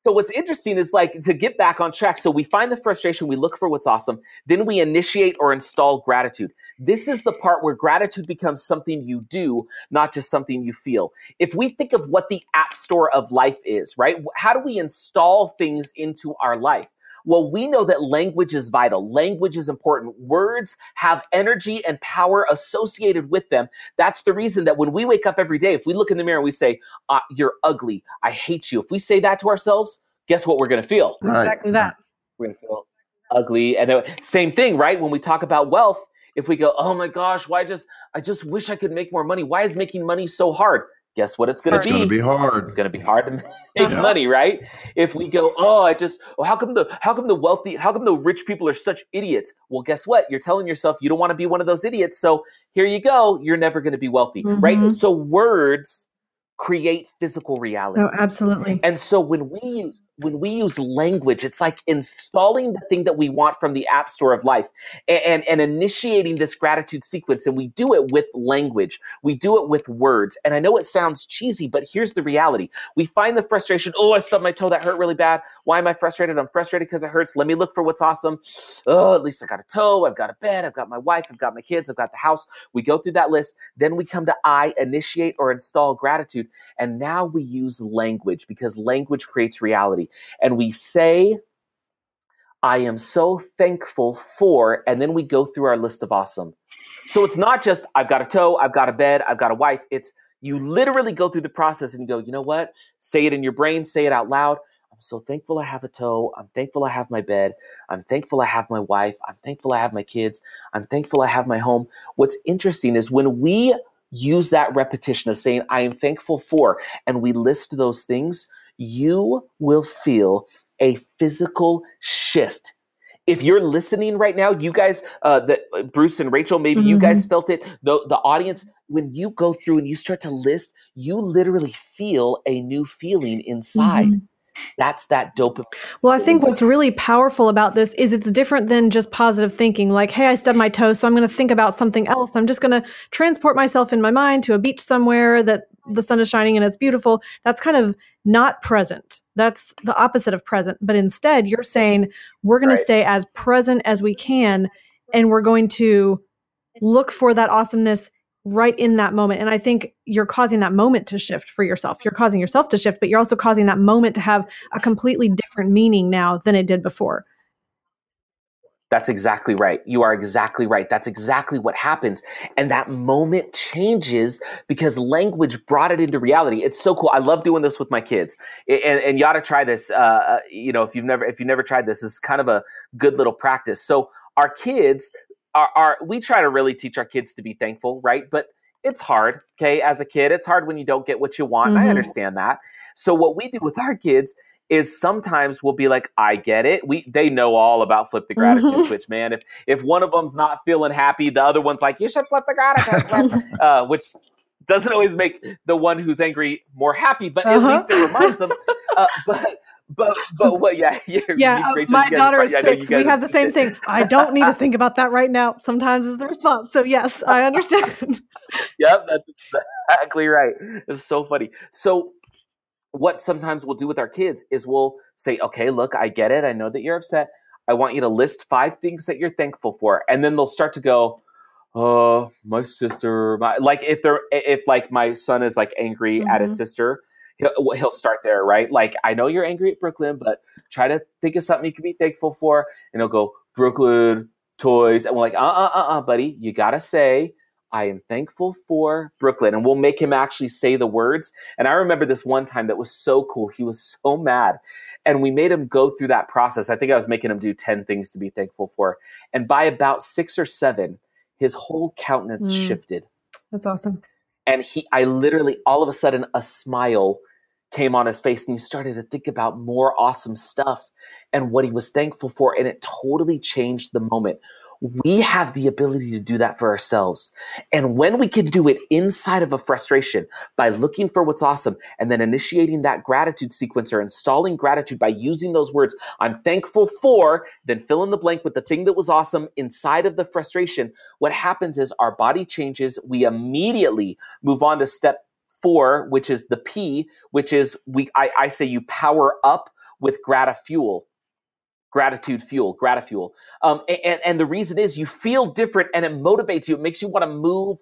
so what's interesting is like to get back on track. So we find the frustration, we look for what's awesome, then we initiate or install gratitude. This is the part where gratitude becomes something you do, not just something you feel. If we think of what the app store of life is, right? How do we install things into our life? Well, we know that language is vital. Language is important. Words have energy and power associated with them. That's the reason that when we wake up every day, if we look in the mirror and we say, uh, You're ugly, I hate you, if we say that to ourselves, guess what we're going to feel? Right. Exactly that. We're going to feel ugly. And then, same thing, right? When we talk about wealth, if we go, oh my gosh, why just, I just wish I could make more money. Why is making money so hard? Guess what it's going to be? It's going to be hard. It's going to be hard to make yeah. money, right? If we go, oh, I just, oh, how come the, how come the wealthy, how come the rich people are such idiots? Well, guess what? You're telling yourself you don't want to be one of those idiots. So here you go. You're never going to be wealthy, mm-hmm. right? So words create physical reality. Oh, absolutely. And so when we use when we use language, it's like installing the thing that we want from the app store of life and, and, and, initiating this gratitude sequence. And we do it with language. We do it with words. And I know it sounds cheesy, but here's the reality. We find the frustration. Oh, I stubbed my toe. That hurt really bad. Why am I frustrated? I'm frustrated because it hurts. Let me look for what's awesome. Oh, at least I got a toe. I've got a bed. I've got my wife. I've got my kids. I've got the house. We go through that list. Then we come to I, initiate or install gratitude. And now we use language because language creates reality. And we say, I am so thankful for, and then we go through our list of awesome. So it's not just, I've got a toe, I've got a bed, I've got a wife. It's you literally go through the process and you go, you know what? Say it in your brain, say it out loud. I'm so thankful I have a toe. I'm thankful I have my bed. I'm thankful I have my wife. I'm thankful I have my kids. I'm thankful I have my home. What's interesting is when we use that repetition of saying, I am thankful for, and we list those things, you will feel a physical shift. If you're listening right now, you guys, uh, the, uh, Bruce and Rachel, maybe mm-hmm. you guys mm-hmm. felt it. The, the audience, when you go through and you start to list, you literally feel a new feeling inside. Mm-hmm. That's that dopamine. Well, I think what's really powerful about this is it's different than just positive thinking. Like, hey, I stubbed my toe, so I'm going to think about something else. I'm just going to transport myself in my mind to a beach somewhere that the sun is shining and it's beautiful. That's kind of not present. That's the opposite of present. But instead, you're saying we're going right. to stay as present as we can and we're going to look for that awesomeness right in that moment. And I think you're causing that moment to shift for yourself. You're causing yourself to shift, but you're also causing that moment to have a completely different meaning now than it did before. That's exactly right. You are exactly right. That's exactly what happens. And that moment changes because language brought it into reality. It's so cool. I love doing this with my kids. And, and you ought to try this. Uh, uh, you know, if you've never, if you've never tried this, it's kind of a good little practice. So our kids, are, are we try to really teach our kids to be thankful, right? But it's hard, okay? As a kid, it's hard when you don't get what you want. Mm-hmm. I understand that. So what we do with our kids is sometimes we'll be like, I get it. We they know all about flip the gratitude mm-hmm. switch, man. If if one of them's not feeling happy, the other one's like, you should flip the gratitude switch, uh, which doesn't always make the one who's angry more happy, but uh-huh. at least it reminds them. Uh, but but but what? Yeah, yeah. uh, my daughter is six. We have the same thing. I don't need to think about that right now. Sometimes is the response. So yes, I understand. yep, that's exactly right. It's so funny. So what sometimes we'll do with our kids is we'll say, okay, look, I get it. I know that you're upset. I want you to list five things that you're thankful for, and then they'll start to go. Uh, my sister, my, like if they're if like my son is like angry mm-hmm. at his mm-hmm. sister, he'll, he'll start there, right? Like, I know you're angry at Brooklyn, but try to think of something you can be thankful for. And he'll go, Brooklyn, toys. And we're like, uh uh uh uh, buddy, you gotta say, I am thankful for Brooklyn. And we'll make him actually say the words. And I remember this one time that was so cool. He was so mad. And we made him go through that process. I think I was making him do 10 things to be thankful for. And by about six or seven, his whole countenance mm. shifted. That's awesome. And he, I literally, all of a sudden, a smile came on his face and he started to think about more awesome stuff and what he was thankful for. And it totally changed the moment we have the ability to do that for ourselves. And when we can do it inside of a frustration by looking for what's awesome and then initiating that gratitude sequence or installing gratitude by using those words, I'm thankful for, then fill in the blank with the thing that was awesome inside of the frustration. What happens is our body changes. We immediately move on to step four, which is the P, which is we, I, I say you power up with gratifuel gratitude fuel, gratifuel. Um, and, and the reason is you feel different and it motivates you. It makes you want to move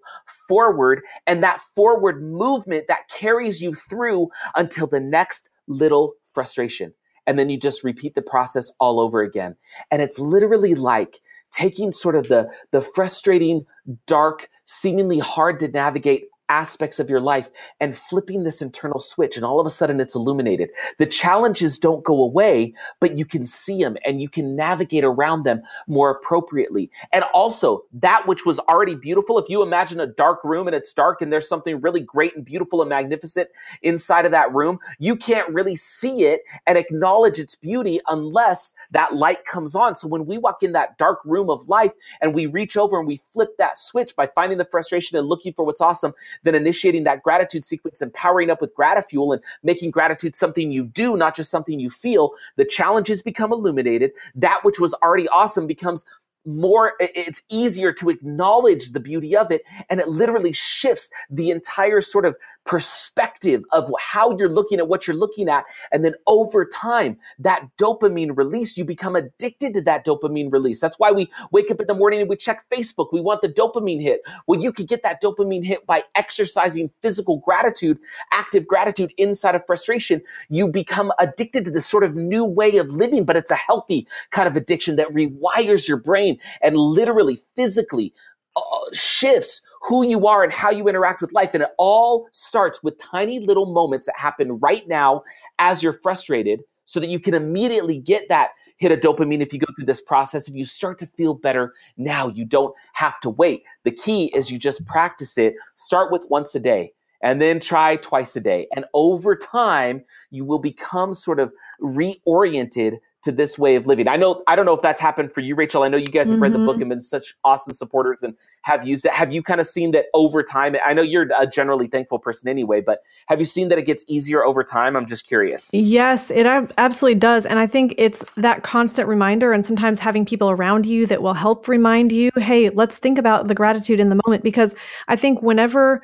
forward. And that forward movement that carries you through until the next little frustration. And then you just repeat the process all over again. And it's literally like taking sort of the, the frustrating, dark, seemingly hard to navigate aspects of your life and flipping this internal switch and all of a sudden it's illuminated. The challenges don't go away, but you can see them and you can navigate around them more appropriately. And also that which was already beautiful, if you imagine a dark room and it's dark and there's something really great and beautiful and magnificent inside of that room, you can't really see it and acknowledge its beauty unless that light comes on. So when we walk in that dark room of life and we reach over and we flip that switch by finding the frustration and looking for what's awesome, then initiating that gratitude sequence and powering up with gratitude and making gratitude something you do, not just something you feel, the challenges become illuminated. That which was already awesome becomes more it's easier to acknowledge the beauty of it and it literally shifts the entire sort of perspective of how you're looking at what you're looking at and then over time that dopamine release you become addicted to that dopamine release. That's why we wake up in the morning and we check facebook. We want the dopamine hit. Well you could get that dopamine hit by exercising physical gratitude active gratitude inside of frustration. You become addicted to this sort of new way of living but it's a healthy kind of addiction that rewires your brain and literally physically uh, shifts who you are and how you interact with life. And it all starts with tiny little moments that happen right now as you're frustrated so that you can immediately get that hit of dopamine if you go through this process and you start to feel better now. You don't have to wait. The key is you just practice it. Start with once a day and then try twice a day. And over time, you will become sort of reoriented to this way of living. I know I don't know if that's happened for you, Rachel. I know you guys have mm-hmm. read the book mm-hmm. and been such awesome supporters and have used it. Have you kind of seen that over time? I know you're a generally thankful person anyway, but have you seen that it gets easier over time? I'm just curious. Yes, it absolutely does. And I think it's that constant reminder and sometimes having people around you that will help remind you, hey, let's think about the gratitude in the moment because I think whenever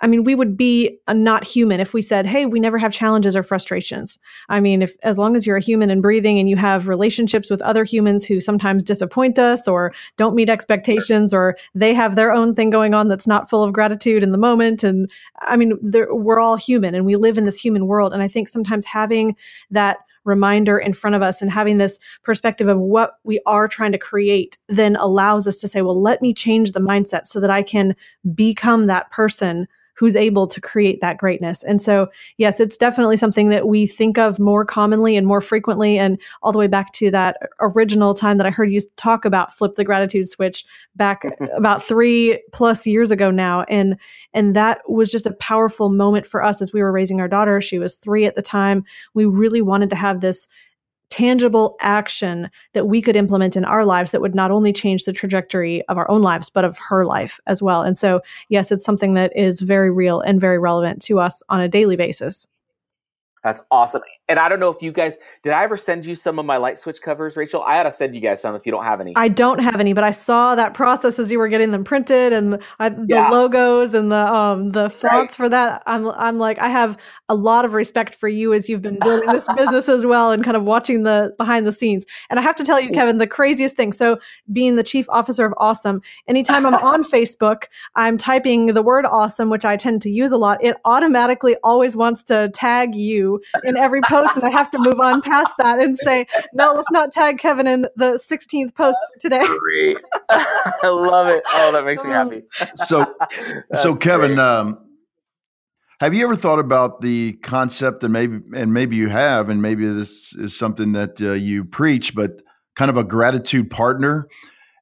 I mean, we would be uh, not human if we said, "Hey, we never have challenges or frustrations." I mean, if as long as you're a human and breathing and you have relationships with other humans who sometimes disappoint us or don't meet expectations or they have their own thing going on that's not full of gratitude in the moment and I mean, we're all human and we live in this human world and I think sometimes having that reminder in front of us and having this perspective of what we are trying to create then allows us to say, well, let me change the mindset so that I can become that person who's able to create that greatness. And so, yes, it's definitely something that we think of more commonly and more frequently. And all the way back to that original time that I heard you talk about flip the gratitude switch back mm-hmm. about three plus years ago now. And, and that was just a powerful moment for us as we were raising our daughter. She was three at the time. We really wanted to have this tangible action that we could implement in our lives that would not only change the trajectory of our own lives, but of her life as well. And so, yes, it's something that is very real and very relevant to us on a daily basis. That's awesome. And I don't know if you guys did I ever send you some of my light switch covers, Rachel? I ought to send you guys some if you don't have any. I don't have any, but I saw that process as you were getting them printed and I, the yeah. logos and the um the fonts right. for that. I'm I'm like I have a lot of respect for you as you've been building this business as well and kind of watching the behind the scenes. And I have to tell you, Kevin, the craziest thing. So being the chief officer of Awesome, anytime I'm on Facebook, I'm typing the word awesome, which I tend to use a lot. It automatically always wants to tag you in every post post and I have to move on past that and say, no, let's not tag Kevin in the 16th post today. I love it. Oh, that makes me happy. So, so Kevin, um, have you ever thought about the concept, and maybe, and maybe you have, and maybe this is something that uh, you preach, but kind of a gratitude partner?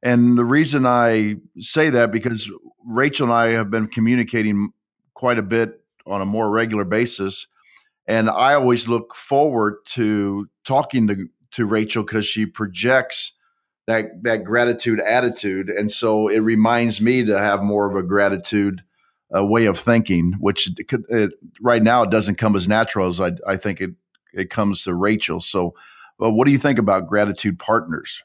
And the reason I say that because Rachel and I have been communicating quite a bit on a more regular basis and I always look forward to talking to, to Rachel because she projects that that gratitude attitude, and so it reminds me to have more of a gratitude uh, way of thinking, which it could, it, right now it doesn't come as natural as I, I think it it comes to Rachel. So, uh, what do you think about gratitude partners?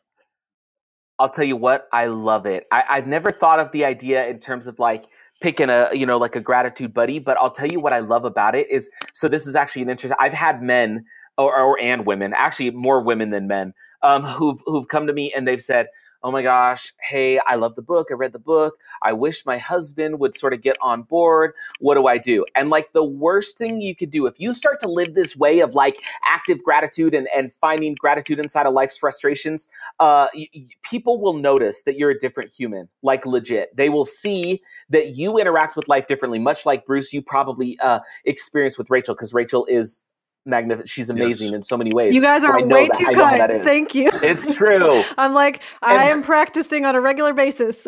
I'll tell you what, I love it. I, I've never thought of the idea in terms of like picking a you know like a gratitude buddy but i'll tell you what i love about it is so this is actually an interesting i've had men or, or and women actually more women than men um, who've who've come to me and they've said oh my gosh, hey, I love the book. I read the book. I wish my husband would sort of get on board. What do I do? And like the worst thing you could do, if you start to live this way of like active gratitude and, and finding gratitude inside of life's frustrations, uh, y- people will notice that you're a different human, like legit. They will see that you interact with life differently, much like Bruce, you probably uh, experienced with Rachel, because Rachel is magnificent. She's amazing yes. in so many ways. You guys are so way that. too kind. Thank you. It's true. I'm like, and, I am practicing on a regular basis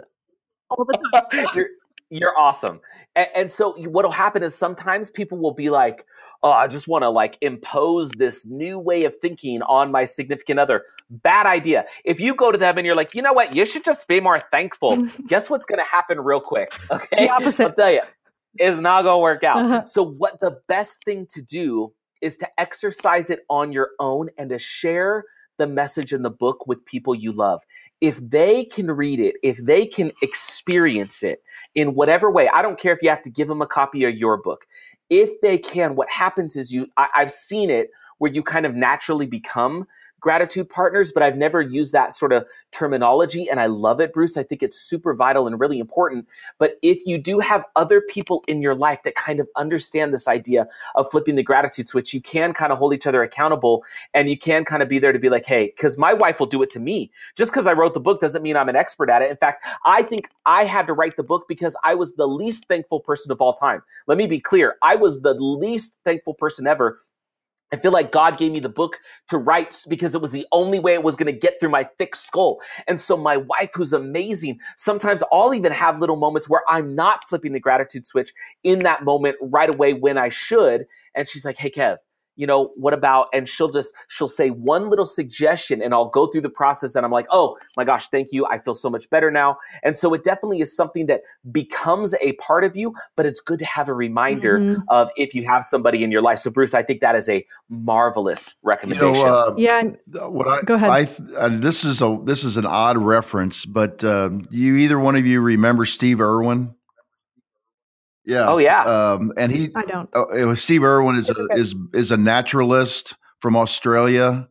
all the time. you're, you're awesome. And, and so what'll happen is sometimes people will be like, oh, I just want to like impose this new way of thinking on my significant other. Bad idea. If you go to them and you're like, you know what, you should just be more thankful. Guess what's going to happen real quick? Okay. The opposite. I'll tell you is not going to work out. Uh-huh. So, what the best thing to do is to exercise it on your own and to share the message in the book with people you love. If they can read it, if they can experience it in whatever way, I don't care if you have to give them a copy of your book. If they can, what happens is you, I, I've seen it where you kind of naturally become gratitude partners, but I've never used that sort of terminology. And I love it, Bruce. I think it's super vital and really important. But if you do have other people in your life that kind of understand this idea of flipping the gratitude switch, you can kind of hold each other accountable and you can kind of be there to be like, hey, because my wife will do it to me. Just because I wrote the book doesn't mean I'm an expert at it. In fact, I think I had to write the book because I was the least thankful person of all time. Let me be clear. I was the least thankful person ever I feel like God gave me the book to write because it was the only way it was going to get through my thick skull. And so my wife, who's amazing, sometimes I'll even have little moments where I'm not flipping the gratitude switch in that moment right away when I should. And she's like, Hey, Kev, you know, what about, and she'll just, she'll say one little suggestion and I'll go through the process and I'm like, oh my gosh, thank you. I feel so much better now. And so it definitely is something that becomes a part of you, but it's good to have a reminder mm-hmm. of if you have somebody in your life. So Bruce, I think that is a marvelous recommendation. You know, uh, yeah. What I, go ahead. I, uh, this is a, this is an odd reference, but uh, you, either one of you remember Steve Irwin? Yeah. Oh yeah. Um, and he, I don't. Uh, it was Steve Irwin is a, is is a naturalist from Australia,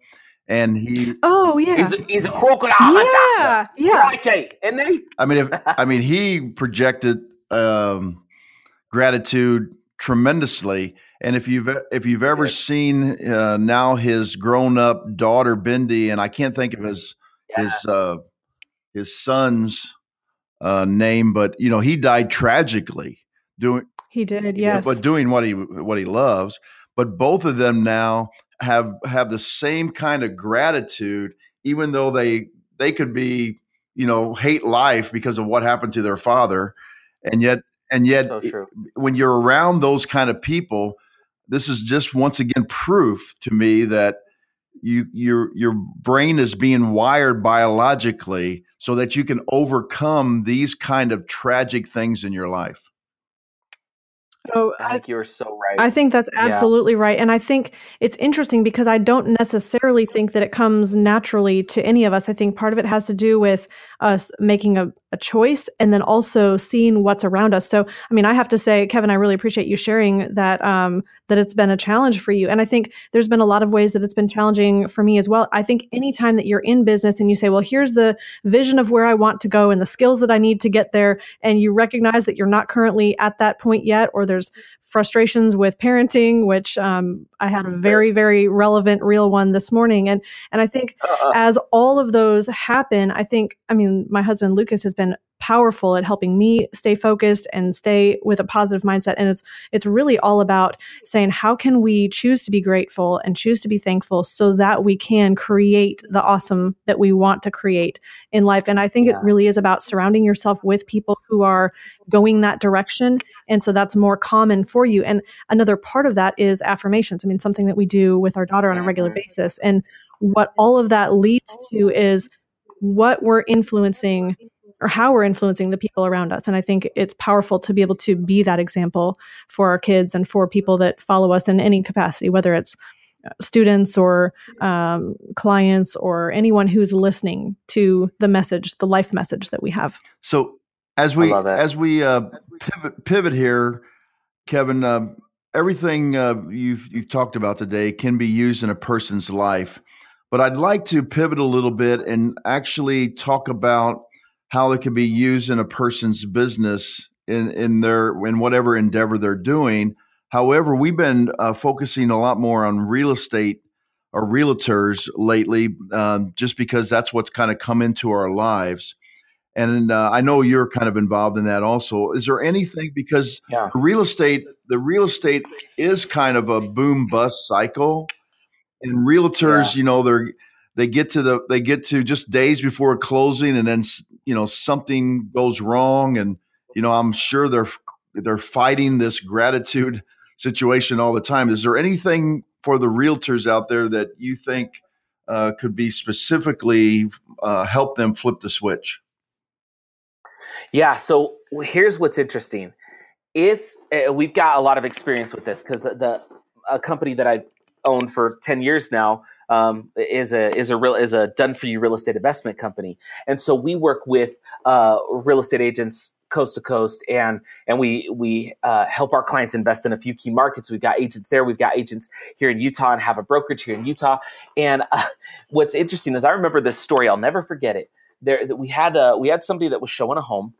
and he. Oh yeah. He's a, he's a crocodile. Yeah. Yeah. Okay. And they. I mean, if I mean, he projected um, gratitude tremendously. And if you've if you've ever seen uh, now his grown up daughter Bindi, and I can't think of his yeah. his uh, his son's uh, name, but you know he died tragically doing he did yes but doing what he what he loves but both of them now have have the same kind of gratitude even though they they could be you know hate life because of what happened to their father and yet and yet so when you're around those kind of people this is just once again proof to me that you your your brain is being wired biologically so that you can overcome these kind of tragic things in your life so I think you're so right. I think that's absolutely yeah. right. And I think it's interesting because I don't necessarily think that it comes naturally to any of us. I think part of it has to do with us making a, a choice and then also seeing what's around us. So, I mean, I have to say, Kevin, I really appreciate you sharing that, um, that it's been a challenge for you. And I think there's been a lot of ways that it's been challenging for me as well. I think anytime that you're in business and you say, well, here's the vision of where I want to go and the skills that I need to get there, and you recognize that you're not currently at that point yet, or there's frustrations with parenting, which um, I had a very, very relevant, real one this morning. And and I think uh-uh. as all of those happen, I think, I mean, my husband Lucas has been powerful at helping me stay focused and stay with a positive mindset. And it's it's really all about saying how can we choose to be grateful and choose to be thankful so that we can create the awesome that we want to create in life? And i think yeah. it really is about surrounding yourself with people who are going that direction. And so that's more common for you. And another part of that is affirmations. I mean something that we do with our daughter on a regular mm-hmm. basis. And what all of that leads to is what we're influencing or how we're influencing the people around us. And I think it's powerful to be able to be that example for our kids and for people that follow us in any capacity, whether it's uh, students or um, clients or anyone who's listening to the message, the life message that we have. So as we as we uh, pivot, pivot here, Kevin, uh, everything uh, you've you've talked about today can be used in a person's life. But I'd like to pivot a little bit and actually talk about how it can be used in a person's business in in their in whatever endeavor they're doing. However, we've been uh, focusing a lot more on real estate or realtors lately, um, just because that's what's kind of come into our lives. And uh, I know you're kind of involved in that also. Is there anything because yeah. real estate, the real estate is kind of a boom bust cycle, and realtors, yeah. you know, they're they get to the they get to just days before closing, and then you know something goes wrong and you know i'm sure they're they're fighting this gratitude situation all the time. Is there anything for the realtors out there that you think uh, could be specifically uh, help them flip the switch? Yeah so here's what's interesting. If uh, we've got a lot of experience with this because the a company that I owned for 10 years now um, is a is a real is a done for you real estate investment company, and so we work with uh, real estate agents coast to coast, and and we we uh, help our clients invest in a few key markets. We've got agents there. We've got agents here in Utah, and have a brokerage here in Utah. And uh, what's interesting is I remember this story. I'll never forget it. There, we had a, we had somebody that was showing a home,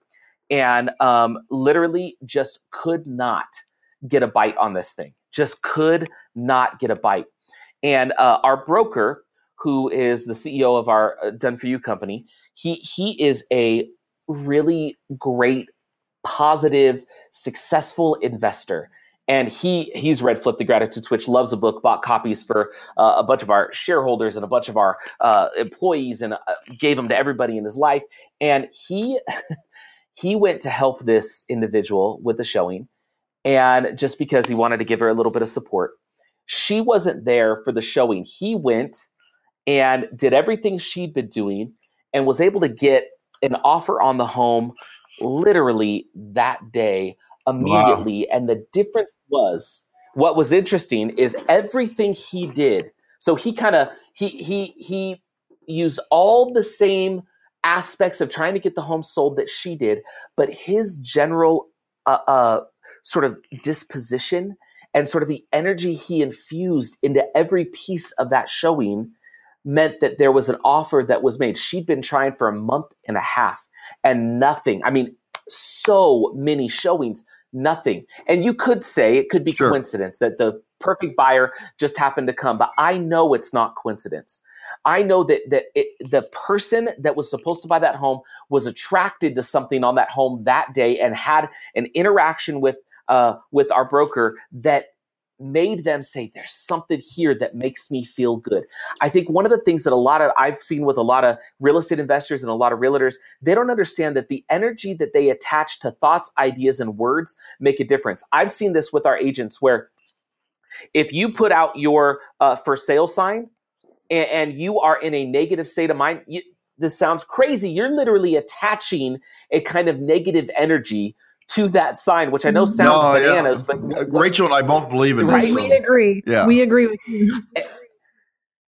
and um, literally just could not get a bite on this thing. Just could not get a bite. And uh, our broker, who is the CEO of our uh, Done for You company, he he is a really great, positive, successful investor. And he he's read Flip the Gratitude Switch, loves the book, bought copies for uh, a bunch of our shareholders and a bunch of our uh, employees, and uh, gave them to everybody in his life. And he he went to help this individual with the showing, and just because he wanted to give her a little bit of support she wasn't there for the showing. He went and did everything she'd been doing and was able to get an offer on the home literally that day immediately. Wow. And the difference was what was interesting is everything he did. So he kind of he he he used all the same aspects of trying to get the home sold that she did, but his general uh, uh, sort of disposition and sort of the energy he infused into every piece of that showing meant that there was an offer that was made. She'd been trying for a month and a half and nothing. I mean, so many showings, nothing. And you could say it could be sure. coincidence that the perfect buyer just happened to come, but I know it's not coincidence. I know that that it, the person that was supposed to buy that home was attracted to something on that home that day and had an interaction with uh, with our broker that made them say there's something here that makes me feel good. I think one of the things that a lot of i've seen with a lot of real estate investors and a lot of realtors they don't understand that the energy that they attach to thoughts ideas and words make a difference. I've seen this with our agents where if you put out your uh, for sale sign and, and, you are in a negative state of mind you, this sounds crazy. You're literally attaching a kind of negative energy to that sign, which I know mm. sounds no, bananas, yeah. but uh, Rachel and I both believe in right? We agree. Yeah, we agree with you.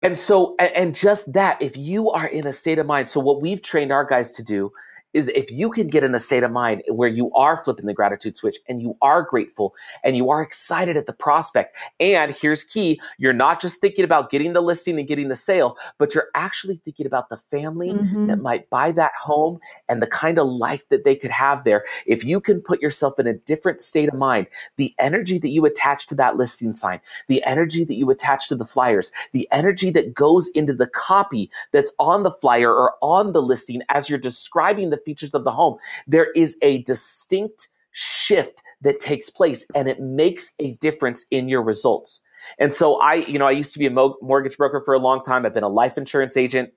And so, and just that, if you are in a state of mind, so what we've trained our guys to do is if you can get in a state of mind where you are flipping the gratitude switch and you are grateful and you are excited at the prospect. And here's key you're not just thinking about getting the listing and getting the sale, but you're actually thinking about the family mm-hmm. that might buy that home and the kind of life that they could have there. If you can put yourself in a different state of mind, the energy that you attach to that listing sign, the energy that you attach to the flyers, the energy that goes into the copy that's on the flyer or on the listing as you're describing the features of the home, there is a distinct shift that takes place and it makes a difference in your results. And so I, you know, I used to be a mo- mortgage broker for a long time. I've been a life insurance agent.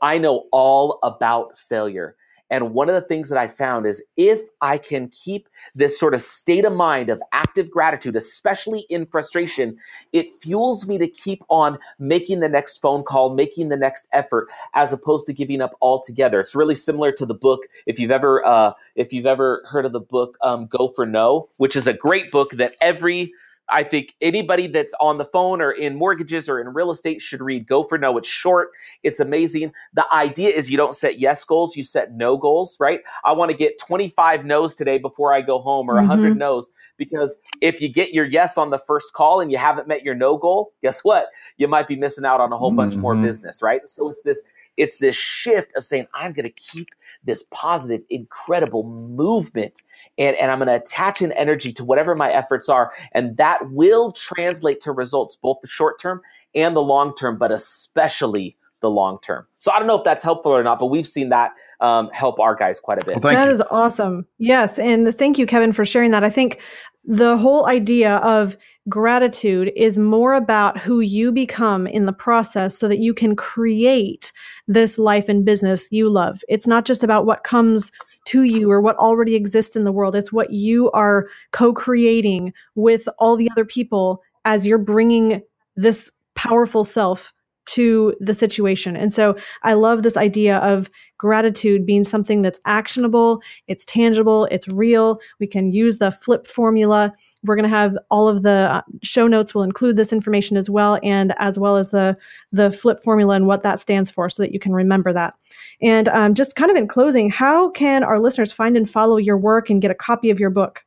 I know all about failure. And one of the things that I found is if I can keep this sort of state of mind of active gratitude, especially in frustration, it fuels me to keep on making the next phone call, making the next effort, as opposed to giving up altogether. It's really similar to the book. If you've ever, uh, if you've ever heard of the book um, "Go for No," which is a great book that every I think anybody that's on the phone or in mortgages or in real estate should read Go for No. It's short, it's amazing. The idea is you don't set yes goals, you set no goals, right? I want to get 25 no's today before I go home or 100 mm-hmm. no's because if you get your yes on the first call and you haven't met your no goal, guess what? You might be missing out on a whole mm-hmm. bunch more business, right? So it's this it's this shift of saying, I'm going to keep this positive, incredible movement and, and I'm going to attach an energy to whatever my efforts are. And that will translate to results, both the short term and the long term, but especially the long term. So I don't know if that's helpful or not, but we've seen that um, help our guys quite a bit. Well, that you. is awesome. Yes. And thank you, Kevin, for sharing that. I think the whole idea of gratitude is more about who you become in the process so that you can create this life and business you love. It's not just about what comes to you or what already exists in the world. It's what you are co creating with all the other people as you're bringing this powerful self to the situation. And so I love this idea of gratitude being something that's actionable, it's tangible, it's real. We can use the flip formula. We're going to have all of the uh, show notes will include this information as well and as well as the the flip formula and what that stands for so that you can remember that. And um, just kind of in closing, how can our listeners find and follow your work and get a copy of your book?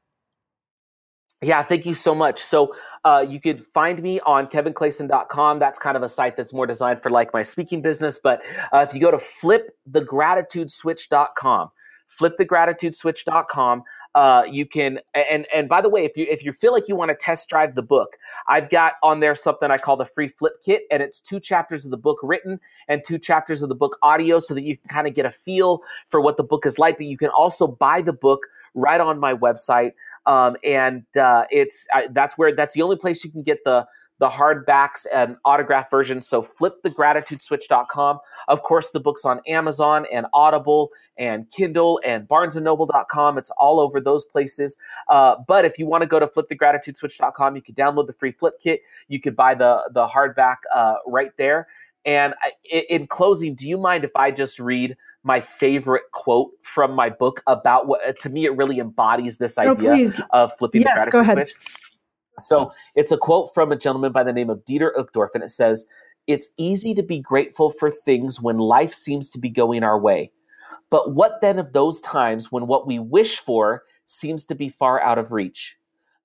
Yeah, thank you so much. So uh, you could find me on kevinclayson.com. That's kind of a site that's more designed for like my speaking business. But uh, if you go to flipthegratitudeswitch.com, flipthegratitudeswitch.com, uh, you can and and by the way, if you if you feel like you want to test drive the book, I've got on there something I call the free flip kit, and it's two chapters of the book written and two chapters of the book audio, so that you can kind of get a feel for what the book is like. But you can also buy the book right on my website. Um, and uh, it's uh, that's where that's the only place you can get the the hardbacks and autograph versions. So flipthegratitudeswitch.com. Of course, the book's on Amazon and Audible and Kindle and barnesandnoble.com. It's all over those places. Uh, but if you want to go to flipthegratitudeswitch.com, you can download the free flip kit. You could buy the, the hardback uh, right there. And I, in closing, do you mind if I just read my favorite quote from my book about what uh, to me it really embodies this oh, idea of flipping yes, the gratitude switch. So it's a quote from a gentleman by the name of Dieter Uchtdorf, and it says, It's easy to be grateful for things when life seems to be going our way. But what then of those times when what we wish for seems to be far out of reach?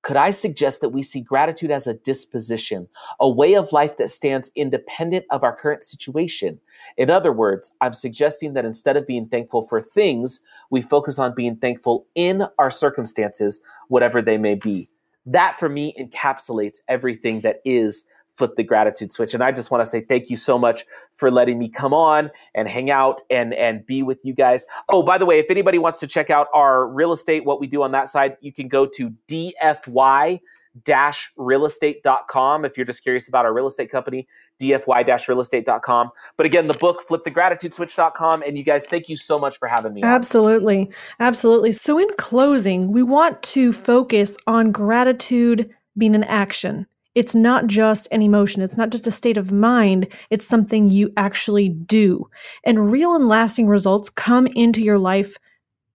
Could I suggest that we see gratitude as a disposition, a way of life that stands independent of our current situation? In other words, I'm suggesting that instead of being thankful for things, we focus on being thankful in our circumstances, whatever they may be. That for me encapsulates everything that is flip the gratitude switch. And I just want to say thank you so much for letting me come on and hang out and and be with you guys. Oh, by the way, if anybody wants to check out our real estate, what we do on that side, you can go to DFY dash realestate.com if you're just curious about our real estate company dfy dash realestate.com but again the book flip the gratitude switch.com and you guys thank you so much for having me absolutely on. absolutely so in closing we want to focus on gratitude being an action it's not just an emotion. It's not just a state of mind. It's something you actually do. And real and lasting results come into your life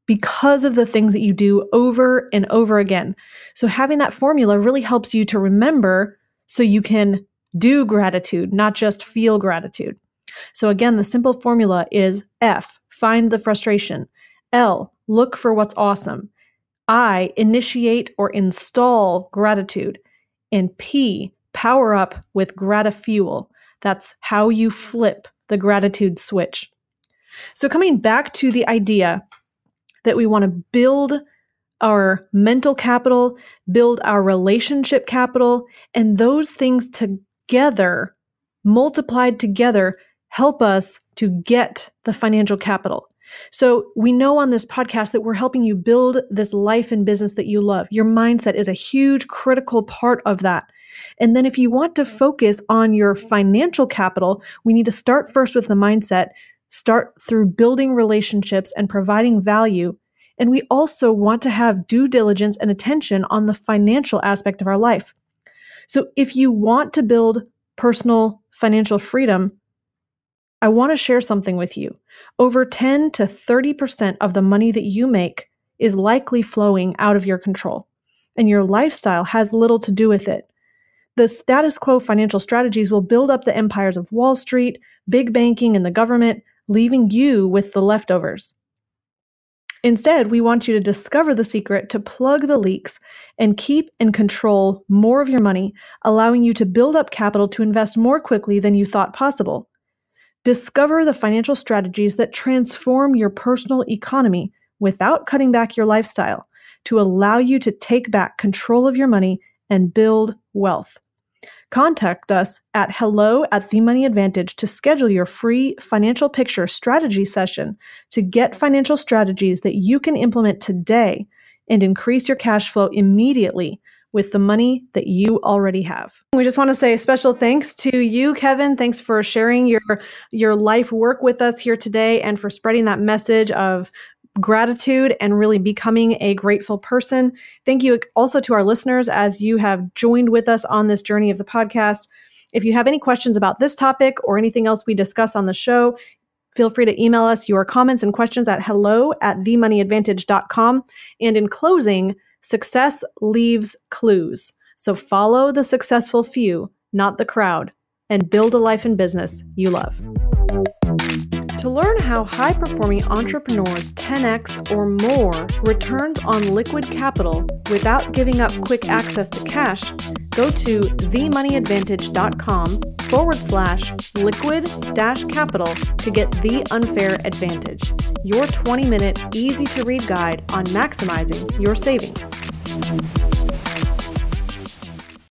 because of the things that you do over and over again. So having that formula really helps you to remember so you can do gratitude, not just feel gratitude. So again, the simple formula is F, find the frustration. L, look for what's awesome. I, initiate or install gratitude. And P, power up with gratifuel. That's how you flip the gratitude switch. So, coming back to the idea that we want to build our mental capital, build our relationship capital, and those things together, multiplied together, help us to get the financial capital. So, we know on this podcast that we're helping you build this life and business that you love. Your mindset is a huge, critical part of that. And then, if you want to focus on your financial capital, we need to start first with the mindset, start through building relationships and providing value. And we also want to have due diligence and attention on the financial aspect of our life. So, if you want to build personal financial freedom, I want to share something with you. Over 10 to 30% of the money that you make is likely flowing out of your control, and your lifestyle has little to do with it. The status quo financial strategies will build up the empires of Wall Street, big banking, and the government, leaving you with the leftovers. Instead, we want you to discover the secret to plug the leaks and keep and control more of your money, allowing you to build up capital to invest more quickly than you thought possible. Discover the financial strategies that transform your personal economy without cutting back your lifestyle to allow you to take back control of your money and build wealth. Contact us at hello at the money advantage to schedule your free financial picture strategy session to get financial strategies that you can implement today and increase your cash flow immediately with the money that you already have. We just want to say special thanks to you, Kevin. Thanks for sharing your your life work with us here today and for spreading that message of gratitude and really becoming a grateful person. Thank you also to our listeners as you have joined with us on this journey of the podcast. If you have any questions about this topic or anything else we discuss on the show, feel free to email us your comments and questions at hello at themoneyadvantage.com. And in closing, success leaves clues. So follow the successful few, not the crowd, and build a life and business you love. To learn how high performing entrepreneurs 10x or more returns on liquid capital without giving up quick access to cash, go to themoneyadvantage.com forward slash liquid dash capital to get the unfair advantage, your 20 minute easy to read guide on maximizing your savings.